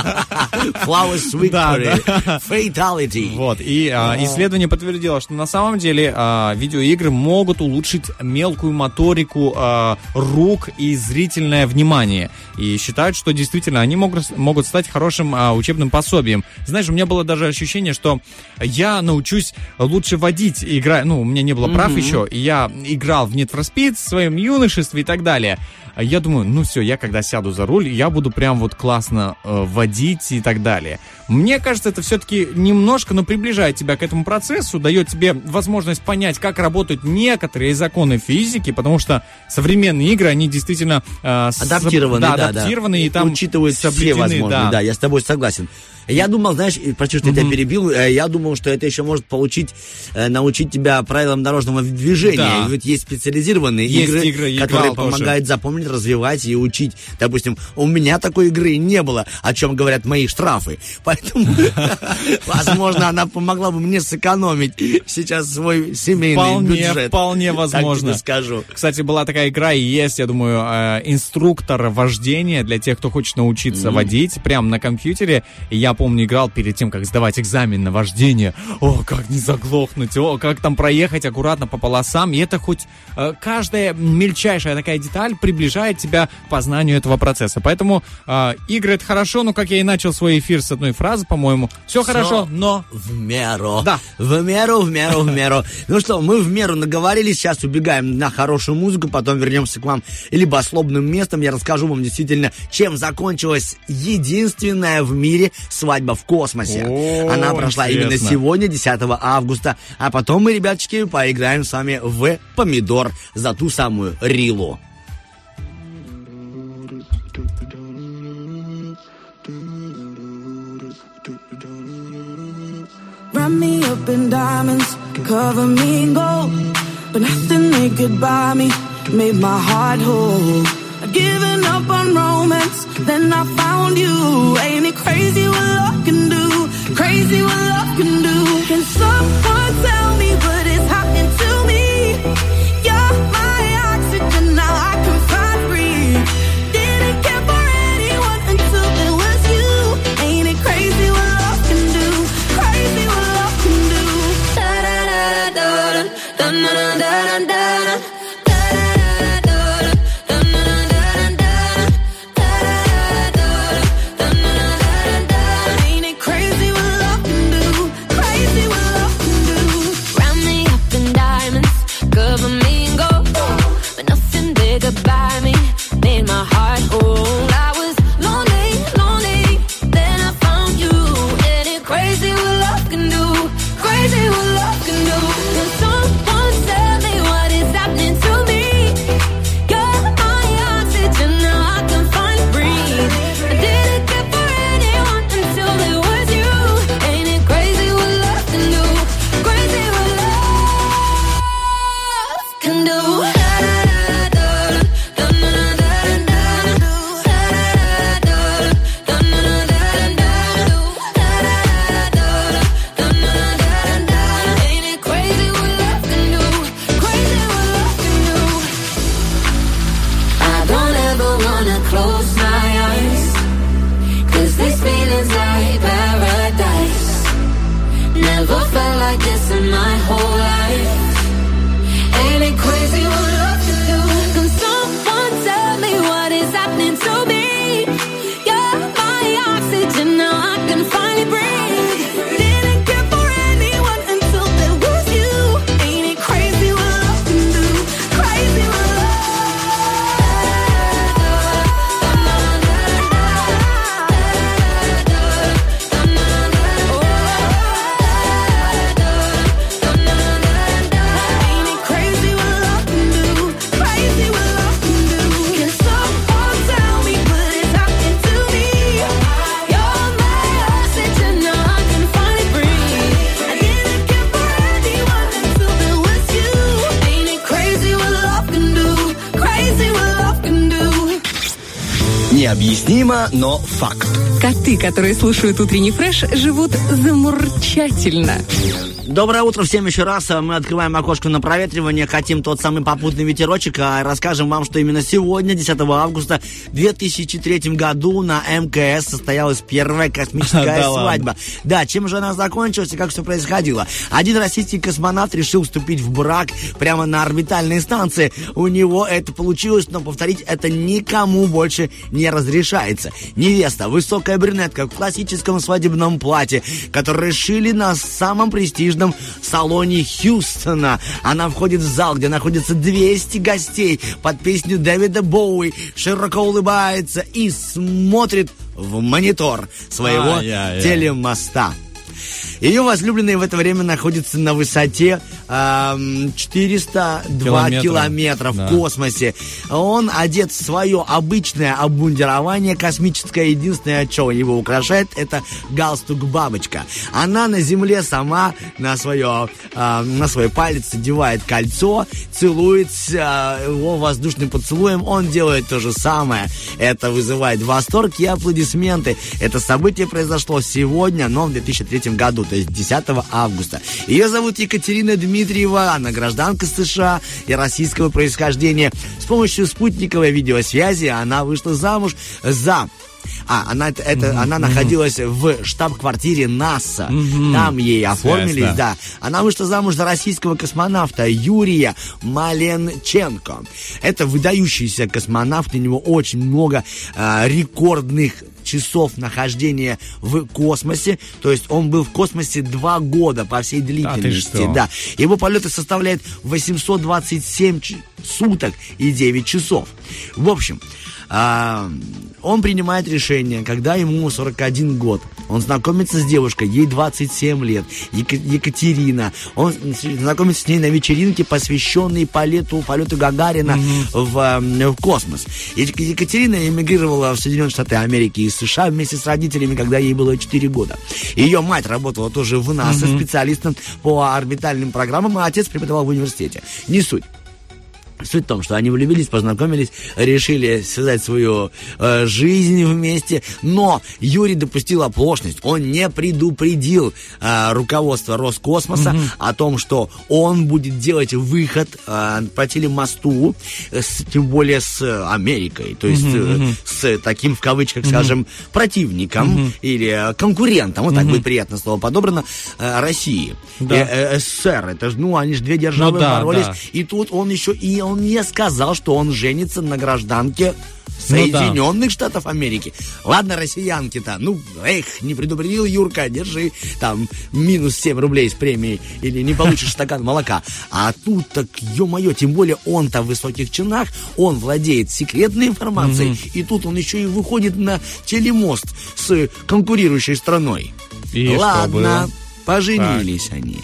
Flowers Victory. Да, Fatality. Вот, и а, исследование подтвердило, что на самом деле а, видеоигры могут улучшить мелкую моторику а, рук и зрительное внимание. И считают, что действительно они могут, могут стать хорошим а, учебным пособием. Знаешь, у меня было даже ощущение, что я научусь лучше водить, играя, ну, у меня не было прав еще, и я играл в Need for Speed в своем юношестве и так далее. Я думаю, ну все, я когда сяду за руль, я буду прям вот классно э, водить и так далее. Мне кажется, это все-таки немножко, но приближает тебя к этому процессу, дает тебе возможность понять, как работают некоторые законы физики, потому что современные игры, они действительно э, Адаптированы, да, да, адаптированы и там учитывают все возможные. да. Да. я с тобой согласен. Я думал, знаешь, прости, что я тебя перебил, э, я думал, что это еще может получить, э, научить тебя правилам дорожного движения. Да. Ведь есть специализированные Есть игры, игры, которые играл тоже. помогают запомнить, развивать и учить. Допустим, у меня такой игры не было, о чем говорят мои штрафы. Поэтому, (laughs) возможно, она помогла бы мне сэкономить сейчас свой семейный Вполне, бюджет. вполне Так возможно. тебе скажу. Кстати, была такая игра и есть, я думаю, э, инструктор вождения для тех, кто хочет научиться водить прямо на компьютере. И я помню, играл перед тем, как сдавать экзамен на вождение. О, как не заглохнуть, о, как там проехать аккуратно по полосам. И это хоть э, каждая мельчайшая такая деталь приближает тебя к познанию этого процесса. Поэтому э, игры это хорошо, но как я и начал свой эфир с одной фразы, по-моему, все хорошо, но В меру. Да. В меру, в меру, в меру. Ну что, мы в меру наговорили, сейчас убегаем на хорошую музыку, потом вернемся к вам либо ослобным местом. Я расскажу вам действительно, чем закончилась единственная в мире свадьба в космосе. О, Она прошла именно интересно. сегодня, 10 августа. А потом мы, ребяточки, поиграем с вами в помидор за ту самую Рилу. Wrap me up in diamonds, cover me in gold. But nothing they could buy me made my heart whole. I'd given up on romance, then I found you. Ain't it crazy what love can do? Crazy what love can do. Can someone которые слушают утренний фреш, живут замурчательно. Доброе утро всем еще раз. Мы открываем окошко на проветривание. Хотим тот самый попутный ветерочек. А расскажем вам, что именно сегодня, 10 августа 2003 году на МКС состоялась первая космическая (laughs) свадьба. Да, чем же она закончилась и как все происходило? Один российский космонавт решил вступить в брак прямо на орбитальной станции. У него это получилось, но повторить это никому больше не разрешается. Невеста, высокая брюнетка в классическом свадебном платье, которое шили на самом престижном салоне Хьюстона. Она входит в зал, где находится 200 гостей под песню Дэвида Боуи, широко улыбается и смотрит в монитор своего Ай-яй-яй. телемоста. Ее возлюбленный в это время находится на высоте эм, 402 Километра. километра в Да. космосе. Он одет в свое обычное обмундирование космическое. Единственное, что его украшает, это галстук-бабочка. Она на Земле сама на, свое, э, на свой палец одевает кольцо, целует э, его воздушным поцелуем. Он делает то же самое. Это вызывает восторг и аплодисменты. Это событие произошло сегодня, но в 2003 году, то есть 10 августа. Ее зовут Екатерина Дмитриева, она гражданка США и российского происхождения. С помощью спутниковой видеосвязи она вышла замуж за а, она, это, это- она находилась в штаб-квартире НАСА. Там ей оформились, да. да. Она вышла замуж за российского космонавта Юрия Маленченко. Это выдающийся космонавт, у него очень много а, рекордных часов нахождения в космосе. То есть он был в космосе два года по всей длительности. что? Да. Его полеты составляют 827 ч- суток и 9 часов. В общем, а, он принимает решение, когда ему 41 год. Он знакомится с девушкой, ей 27 лет, Ека- Екатерина. Он знакомится с ней на вечеринке, посвященной полету, полету Гагарина в, эм, в космос. Ек- Екатерина эмигрировала в Соединенные Штаты Америки из США вместе с родителями, когда ей было 4 года. Ее мать работала тоже в НАСА специалистом по орбитальным программам, а отец преподавал в университете. Не суть. Суть в том, что они влюбились, познакомились, решили связать свою э, жизнь вместе, но Юрий допустил оплошность. Он не предупредил э, руководство Роскосмоса о том, что он будет делать выход э, по телемосту, э, с- тем более с Америкой, то есть э, с таким, в кавычках, скажем, противником или э, конкурентом, вот так будет приятно слово подобрано, э, России. Да. Э, э, СССР, это ж, ну, они же две державы Ну да, боролись, да. и тут он еще и он не сказал, что он женится на гражданке Ну да. Соединенных Штатов Америки. Ладно, россиянки-то, ну, эх, не предупредил Юрка, держи там минус 7 рублей с премией или не получишь стакан молока. А тут так, ё-моё, тем более он-то в высоких чинах, он владеет секретной информацией, и тут он еще и выходит на телемост с конкурирующей страной. И Ладно, поженились они.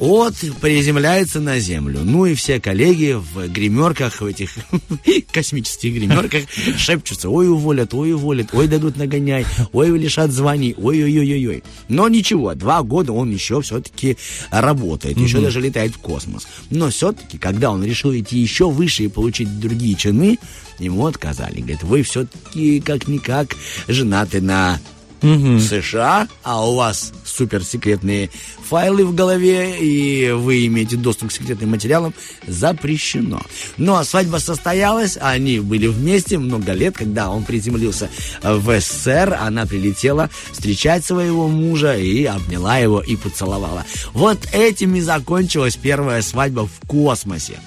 Вот приземляется на землю. Ну и все коллеги в гримерках, в этих (laughs) космических гримерках (laughs) шепчутся. Ой, уволят, ой, уволят, ой, дадут нагоняй, ой, лишат званий, ой-ой-ой-ой. Но ничего, два года он еще все-таки работает, еще даже летает в космос. Но все-таки, когда он решил идти еще выше и получить другие чины, ему отказали. Говорит, вы все-таки как-никак женаты на в США, а у вас суперсекретные файлы в голове, и вы имеете доступ к секретным материалам, запрещено. Но свадьба состоялась, они были вместе много лет, когда он приземлился в СССР, она прилетела встречать своего мужа и обняла его и поцеловала. Вот этим и закончилась первая свадьба в космосе.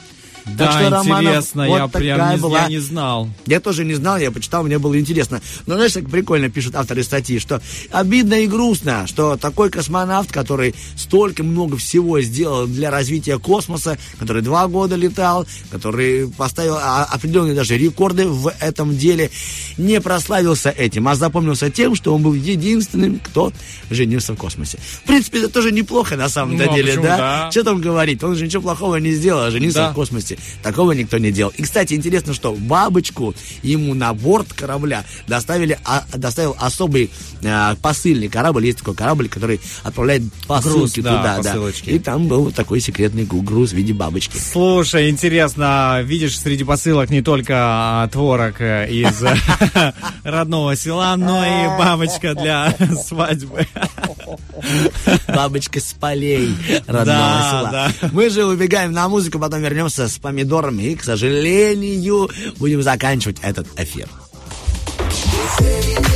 Да, интересно, я прям не, я не знал. Я тоже не знал, я почитал, мне было интересно. Но знаешь, как прикольно пишут авторы статьи, что обидно и грустно, что такой космонавт, который столько много всего сделал для развития космоса, который два года летал, который поставил а, определенные даже рекорды в этом деле, не прославился этим, а запомнился тем, что он был единственным, кто женился в космосе. В принципе, это тоже неплохо на самом Ну, а деле, да? да? Что там говорить? Он же ничего плохого не сделал, а женился Да. в космосе. Такого никто не делал. И, кстати, интересно, что бабочку ему на борт корабля доставили, а, доставил особый а, посыльный корабль. Есть такой корабль, который отправляет посылки да, туда. посылочки. И там был такой секретный груз в виде бабочки. Слушай, интересно, видишь, среди посылок не только а, творог э, из (laughs) родного села, но и бабочка для (laughs) свадьбы. Бабочка с полей (laughs) родного Да, села. да. Мы же убегаем на музыку, потом вернемся с помидорами и, к сожалению, будем заканчивать этот эфир. I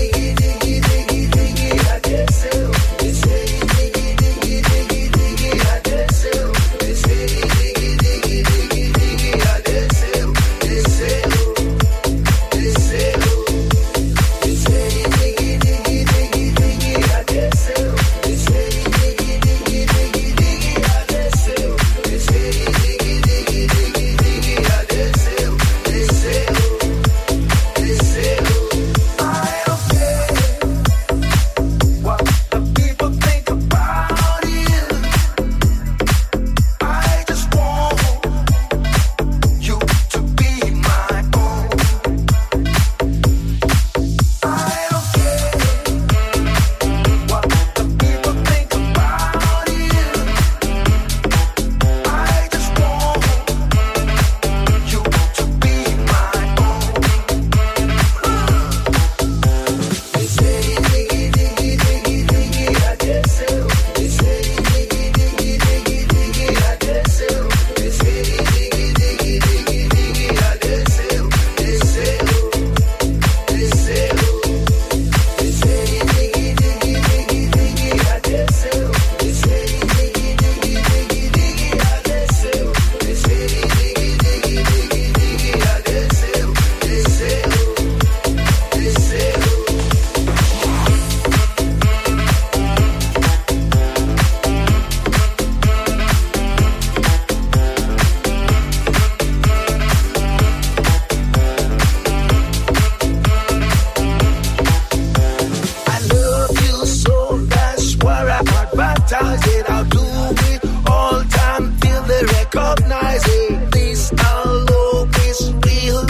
This is real.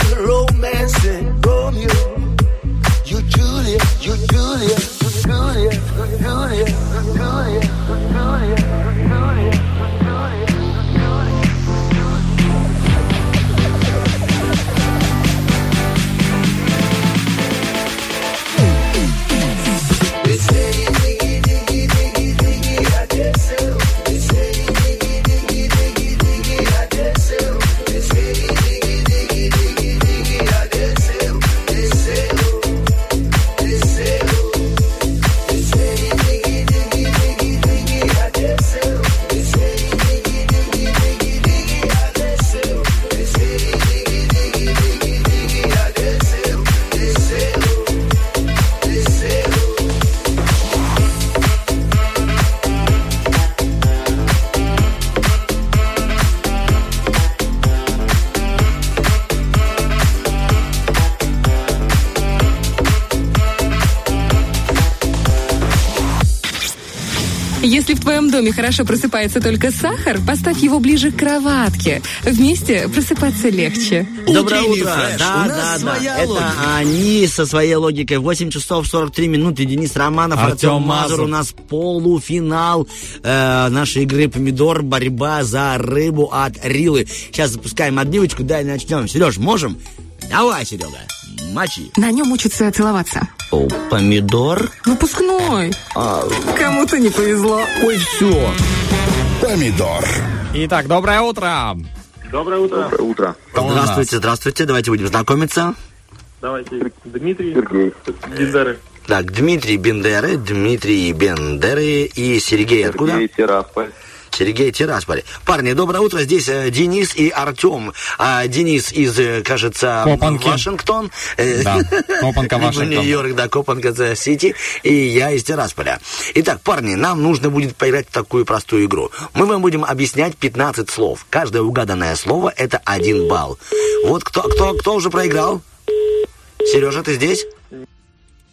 Romeo, you Julia, you Julia, you Julia, you Julia, you Julia, you Julia, доме хорошо просыпается только сахар, поставь его ближе к кроватке. Вместе просыпаться легче. Доброе Утренний утро. фреш. Да, У да, да. своя Это логика. они со своей логикой. 8 часов 43 минуты. Денис Романов, Артем Артем Мазур. Мазур. У нас полуфинал э, нашей игры «Помидор. Борьба за рыбу от Рилы». Сейчас запускаем отбивочку, да, и начнем. Сереж, можем? Давай, Серега, мочи. На нем учатся целоваться. О, помидор? Выпускной. А, Кому-то не повезло. ой, все. Помидор. Итак, доброе утро. Доброе утро. Доброе утро. Здравствуйте, здравствуйте. Давайте будем знакомиться. Давайте, Дмитрий. Сергей. Бендеры. Так, Дмитрий Бендеры, Дмитрий Бендеры и Сергей откуда? Сергей Тирасполь. Сергей Тирасполь. Парни, доброе утро. Здесь э, Денис и Артем. А, Денис из, э, кажется, Копанки. Вашингтон. Э, Да, Копанка, (laughs) Вашингтон. Нью-Йорк, да, Копанка, Сити. И я из Тирасполя. Итак, парни, нам нужно будет поиграть в такую простую игру. Мы вам будем объяснять 15 слов. Каждое угаданное слово – это один балл. Вот кто, кто, кто уже проиграл? Сережа, ты здесь?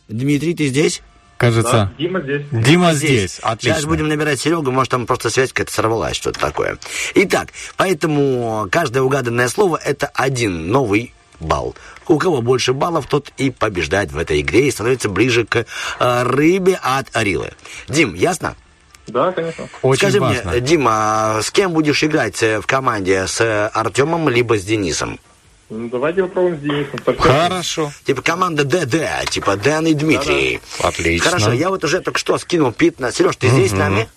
Дмитрий, ты здесь? Кажется, Дима здесь. Дима здесь. Отлично. Сейчас будем набирать Серегу, может там просто связь какая-то сорвалась, что-то такое. Итак, поэтому каждое угаданное слово это один новый балл. У кого больше баллов, тот и побеждает в этой игре и становится ближе к э, рыбе от Арилы. Дим, ясно? Да, конечно. Очень Скажи важно. мне, Дима, с кем будешь играть э, в команде? С э, Артемом либо с Денисом? Ну, давайте попробуем с Денисом. Со всем. Хорошо. Типа команда ДД, типа Дэн и Дмитрий. Отлично. Хорошо, я вот уже только что скинул 15. Сереж, ты здесь с нами?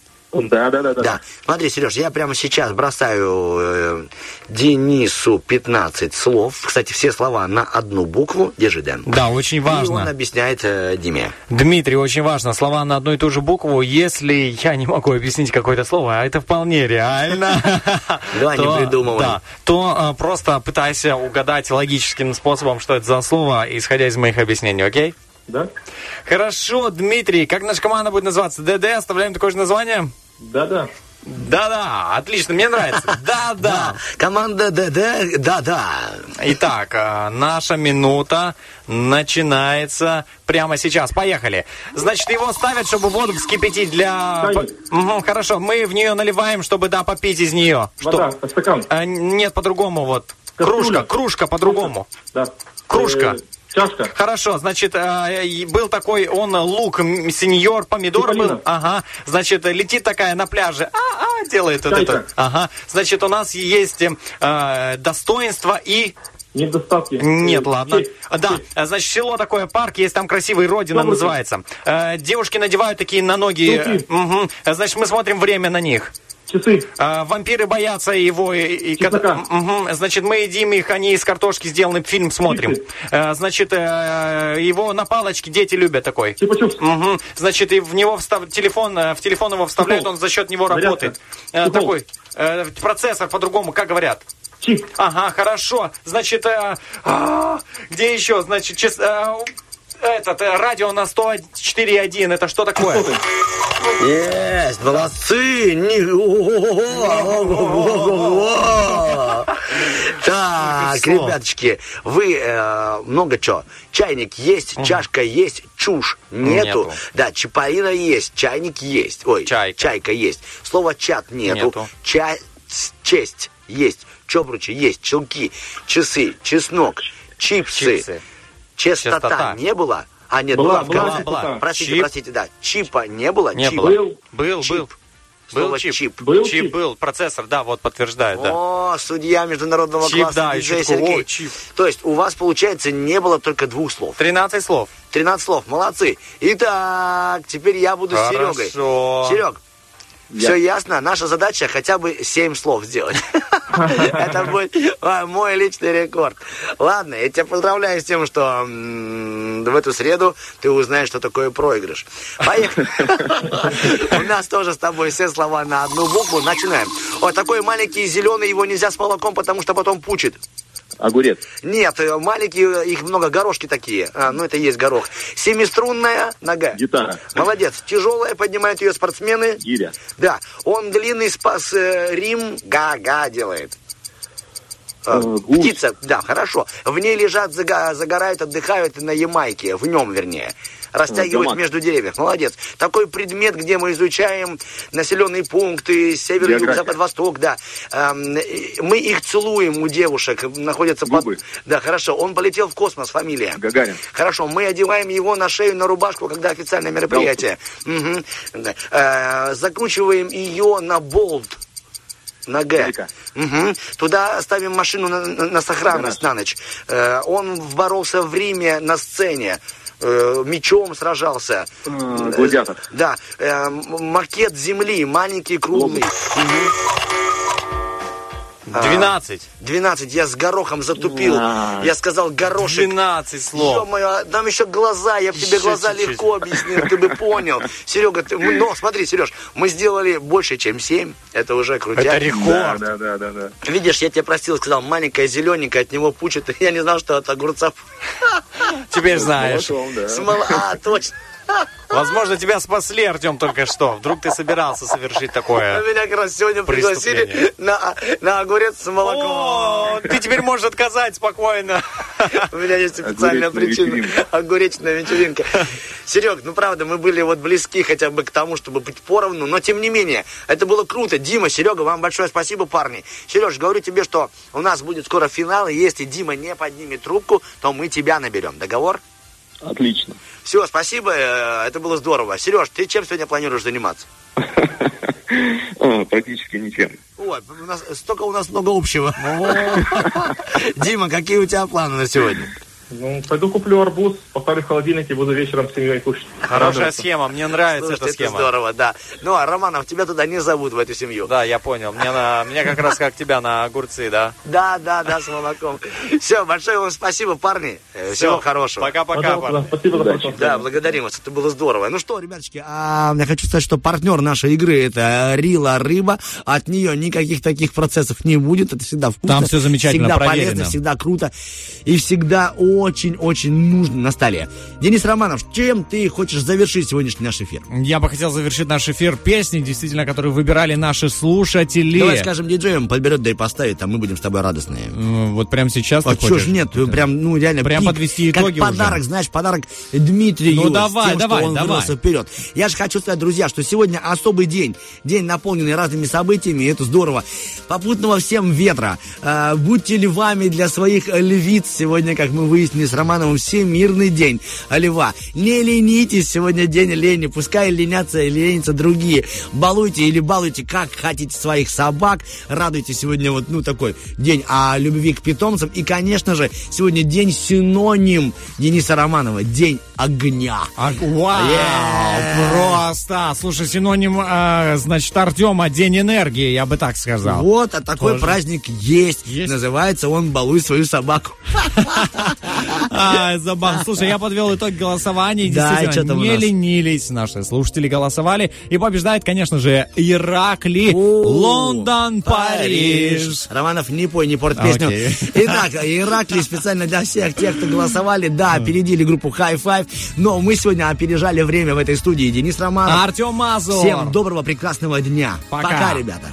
Да, да, да, да. Да. Смотри, Сереж, я прямо сейчас бросаю э, Денису 15 слов. Кстати, все слова на одну букву. Держи, Дэн. Да, очень И он важно. объясняет э, Диме. Дмитрий, очень важно. Слова на одну и ту же букву. Если я не могу объяснить какое-то слово, а это вполне реально, (laughs) Давай, не то- придумывай. Да, то э, просто пытайся угадать логическим способом, что это за слово, исходя из моих объяснений, окей? Да? Хорошо, Дмитрий, как наша команда будет называться? ДД, оставляем такое же название? Да, да. Да-да, отлично, мне нравится. (laughs) Да-да. Команда ДД, да-да. Итак, э, наша минута начинается прямо сейчас. Поехали. Значит, его ставят, чтобы воду вскипятить для... Хорошо, мы в нее наливаем, чтобы, да, попить из нее. Вода, Что? стакан. Э, нет, по-другому вот. Кастрюля. Кружка, кружка по-другому. Да. Кружка. Э, чашка. Хорошо, значит, и был такой, он лук, сеньор, помидор был. Ага, значит, летит такая на пляже. А-а, делает вот Чайка. это. Ага, значит, у нас есть э, достоинство и... Недостатки. Нет, ладно. честь. Да, значит, село такое, парк, есть там красивый, Родина Добрый называется. Э, девушки надевают такие на ноги... Мгм. Значит, мы смотрим время на них. Часы. А, вампиры боятся его и, и. Мгм. значит мы едим их, они из картошки сделаны, фильм смотрим. А, значит э, его на палочке дети любят такой. Чупа-чупс. Мгм. Значит и в него встав... телефон, э, в телефон его вставляют, Чехол. он за счет него Зарядка. работает. Э, Чехол. такой э, процессор по-другому, как говорят. Чип. Ага, хорошо. Значит, э, а, где еще? Значит, чес- э, этот э, радио на 104.1, это что такое? Есть, молодцы! (laughs) Так, ребяточки, вы э, много чего. Чайник есть, чашка есть, чушь нету. Нету. Да, чапарина есть, чайник есть. Ой, Чайка. чайка есть. Слово чат нету. Нету. Ча- честь есть. Чобручи есть, челки, часы, чеснок, чипсы. Чипсы. Частота, Частота. не было? А, нет, Была, была, в была частота. Простите, Чип. простите, да. Чипа не было? Не Чип. было. Был. Был, Чип. был. Слово Был чип. чип. Был чип чип? был, процессор, да, вот подтверждает, да. О, судья международного Чип, класса да, диджей еще Сергей. о, чип. То есть у вас, получается, не было только двух слов. 13 слов. 13 слов, молодцы. Итак, теперь я буду с Серегой. Хорошо. Все ясно? Наша задача хотя бы 7 слов сделать. (laughs) Это будет а, мой личный рекорд. Ладно, я тебя поздравляю с тем, что в эту среду ты узнаешь, что такое проигрыш. Поехали. (laughs) У нас тоже с тобой все слова на одну букву. Начинаем. Вот такой маленький зеленый, его нельзя с молоком, потому что потом пучит. Огурец. Нет, э, маленькие, их много, горошки такие. А, ну, это и есть горох. Семиструнная нога. Гитара. Молодец. Тяжелая, поднимают ее спортсмены. Гиря. Да. Он длинный спас э, Рим. Га-га делает. Э, Э, гусь. Птица, да, хорошо. В ней лежат, загорают, отдыхают на Ямайке. В нем, вернее. Растягивают гамак. между деревьев. Молодец. Такой предмет, где мы изучаем населенные пункты, север, юг, запад, восток, да. Эм, мы их целуем у девушек, находятся под... Губы. Да, хорошо. Он полетел в космос, фамилия. Гагарин. Хорошо, мы одеваем его на шею, на рубашку, когда официальное мероприятие. Мгм. Да. Э, закручиваем ее на болт. На Г. Мгм. Туда ставим машину на, на- на сохранность на ночь. Э, он боролся в Риме на сцене. Э, мечом сражался. Гладиатор. Да, э, макет земли, маленький, круглый. Мгм. А, 12. 12. Я с горохом затупил. А. Я сказал горошек. 12 слов. Ё-моё, там еще глаза, я бы тебе глаза чуть-чуть. легко объяснил, ты бы понял. Серега, ты, мы- но смотри, Сереж, мы сделали больше, чем 7, это уже крутяк. Это рекорд. Да, да, да, да. Видишь, я тебе простил, сказал, маленькая зелененькая, от него пучит. (laughs) Я не знал, что от огурца. Теперь знаешь. Смола- А, точно. Возможно, тебя спасли, Артем, только что. Вдруг ты собирался совершить такое. Меня как раз сегодня пригласили на, на огурец с молоком. О, ты теперь можешь отказать спокойно. У меня есть официальная Огуречная причина. Огуречная вечеринка. Серег, ну правда, мы были вот близки хотя бы к тому, чтобы быть поровну, но тем не менее, это было круто. Дима, Серега, вам большое спасибо, парни. Сереж, говорю тебе, что у нас будет скоро финал, и если Дима не поднимет трубку, то мы тебя наберем. Договор? Отлично. Все, спасибо, э, это было здорово. Сереж, ты чем сегодня планируешь заниматься? (laughs) Практически ничем. Ой, у нас, столько у нас много общего. (laughs) Дима, какие у тебя планы на сегодня? Ну, пойду куплю арбуз, поставлю в холодильник и буду вечером с семьей кушать. Хорошая схема, мне нравится Слушайте, эта это схема. здорово, да. Ну, а Романов, тебя туда не зовут в эту семью. Да, я понял. Мне, на, мне как раз как тебя на огурцы, да? Да, да, да, с молоком. Все, большое вам спасибо, парни. Э, Всего хорошего. пока-пока, парни. Спасибо за. Да, благодарим вас, это было здорово. Ну что, ребяточки, а, я хочу сказать, что партнер нашей игры это Рила Рыба. От нее никаких таких процессов не будет. Это всегда вкусно. Там всё замечательно, всегда полезно, всегда круто. И всегда очень-очень нужно на столе. Денис Романов, чем ты хочешь завершить сегодняшний наш эфир? Я бы хотел завершить наш эфир песней, действительно, которые выбирали наши слушатели. Давай скажем диджеям, подберет, да и поставит, а мы будем с тобой радостные. М, Вот прямо сейчас А ты чё ж нет, прям, ну, реально, Прям пик. подвести как итоги подарок, уже. знаешь, подарок Дмитрию. Ну, давай, тем, давай, что он давай. вперед. Я же хочу сказать, друзья, что сегодня особый день. День, наполненный разными событиями, и это здорово. Попутного всем ветра. А, будьте львами для своих э, львиц. Сегодня, как мы выяснили с Романовым, всемирный день льва. Не ленитесь, сегодня день лени. Пускай ленятся и ленятся другие. Балуйте или балуйте, как хотите своих собак. Радуйте сегодня вот, ну, такой день о любви к питомцам. И, конечно же, сегодня день синоним Дениса Романова. День огня. А, вау, просто. Слушай, синоним, э, значит, Артема День энергии, я бы так сказал. Вот, а такой Тоже. праздник есть. Есть? Называется он «Балуй свою собаку». (laughs) А, забавно. Слушай, я подвел итог голосования. Да, Действительно, не ленились. Наши слушатели голосовали. И побеждает, конечно же, Иракли, Лондон, Париж. Романов, не пой, не порт песню. (laughs) Итак, Ираклий специально для всех тех, кто голосовали. Да, опередили группу High Five, но мы сегодня опережали время в этой студии. Денис Романов. Артем Мазур. Всем доброго, прекрасного дня. Пока. Пока ребята.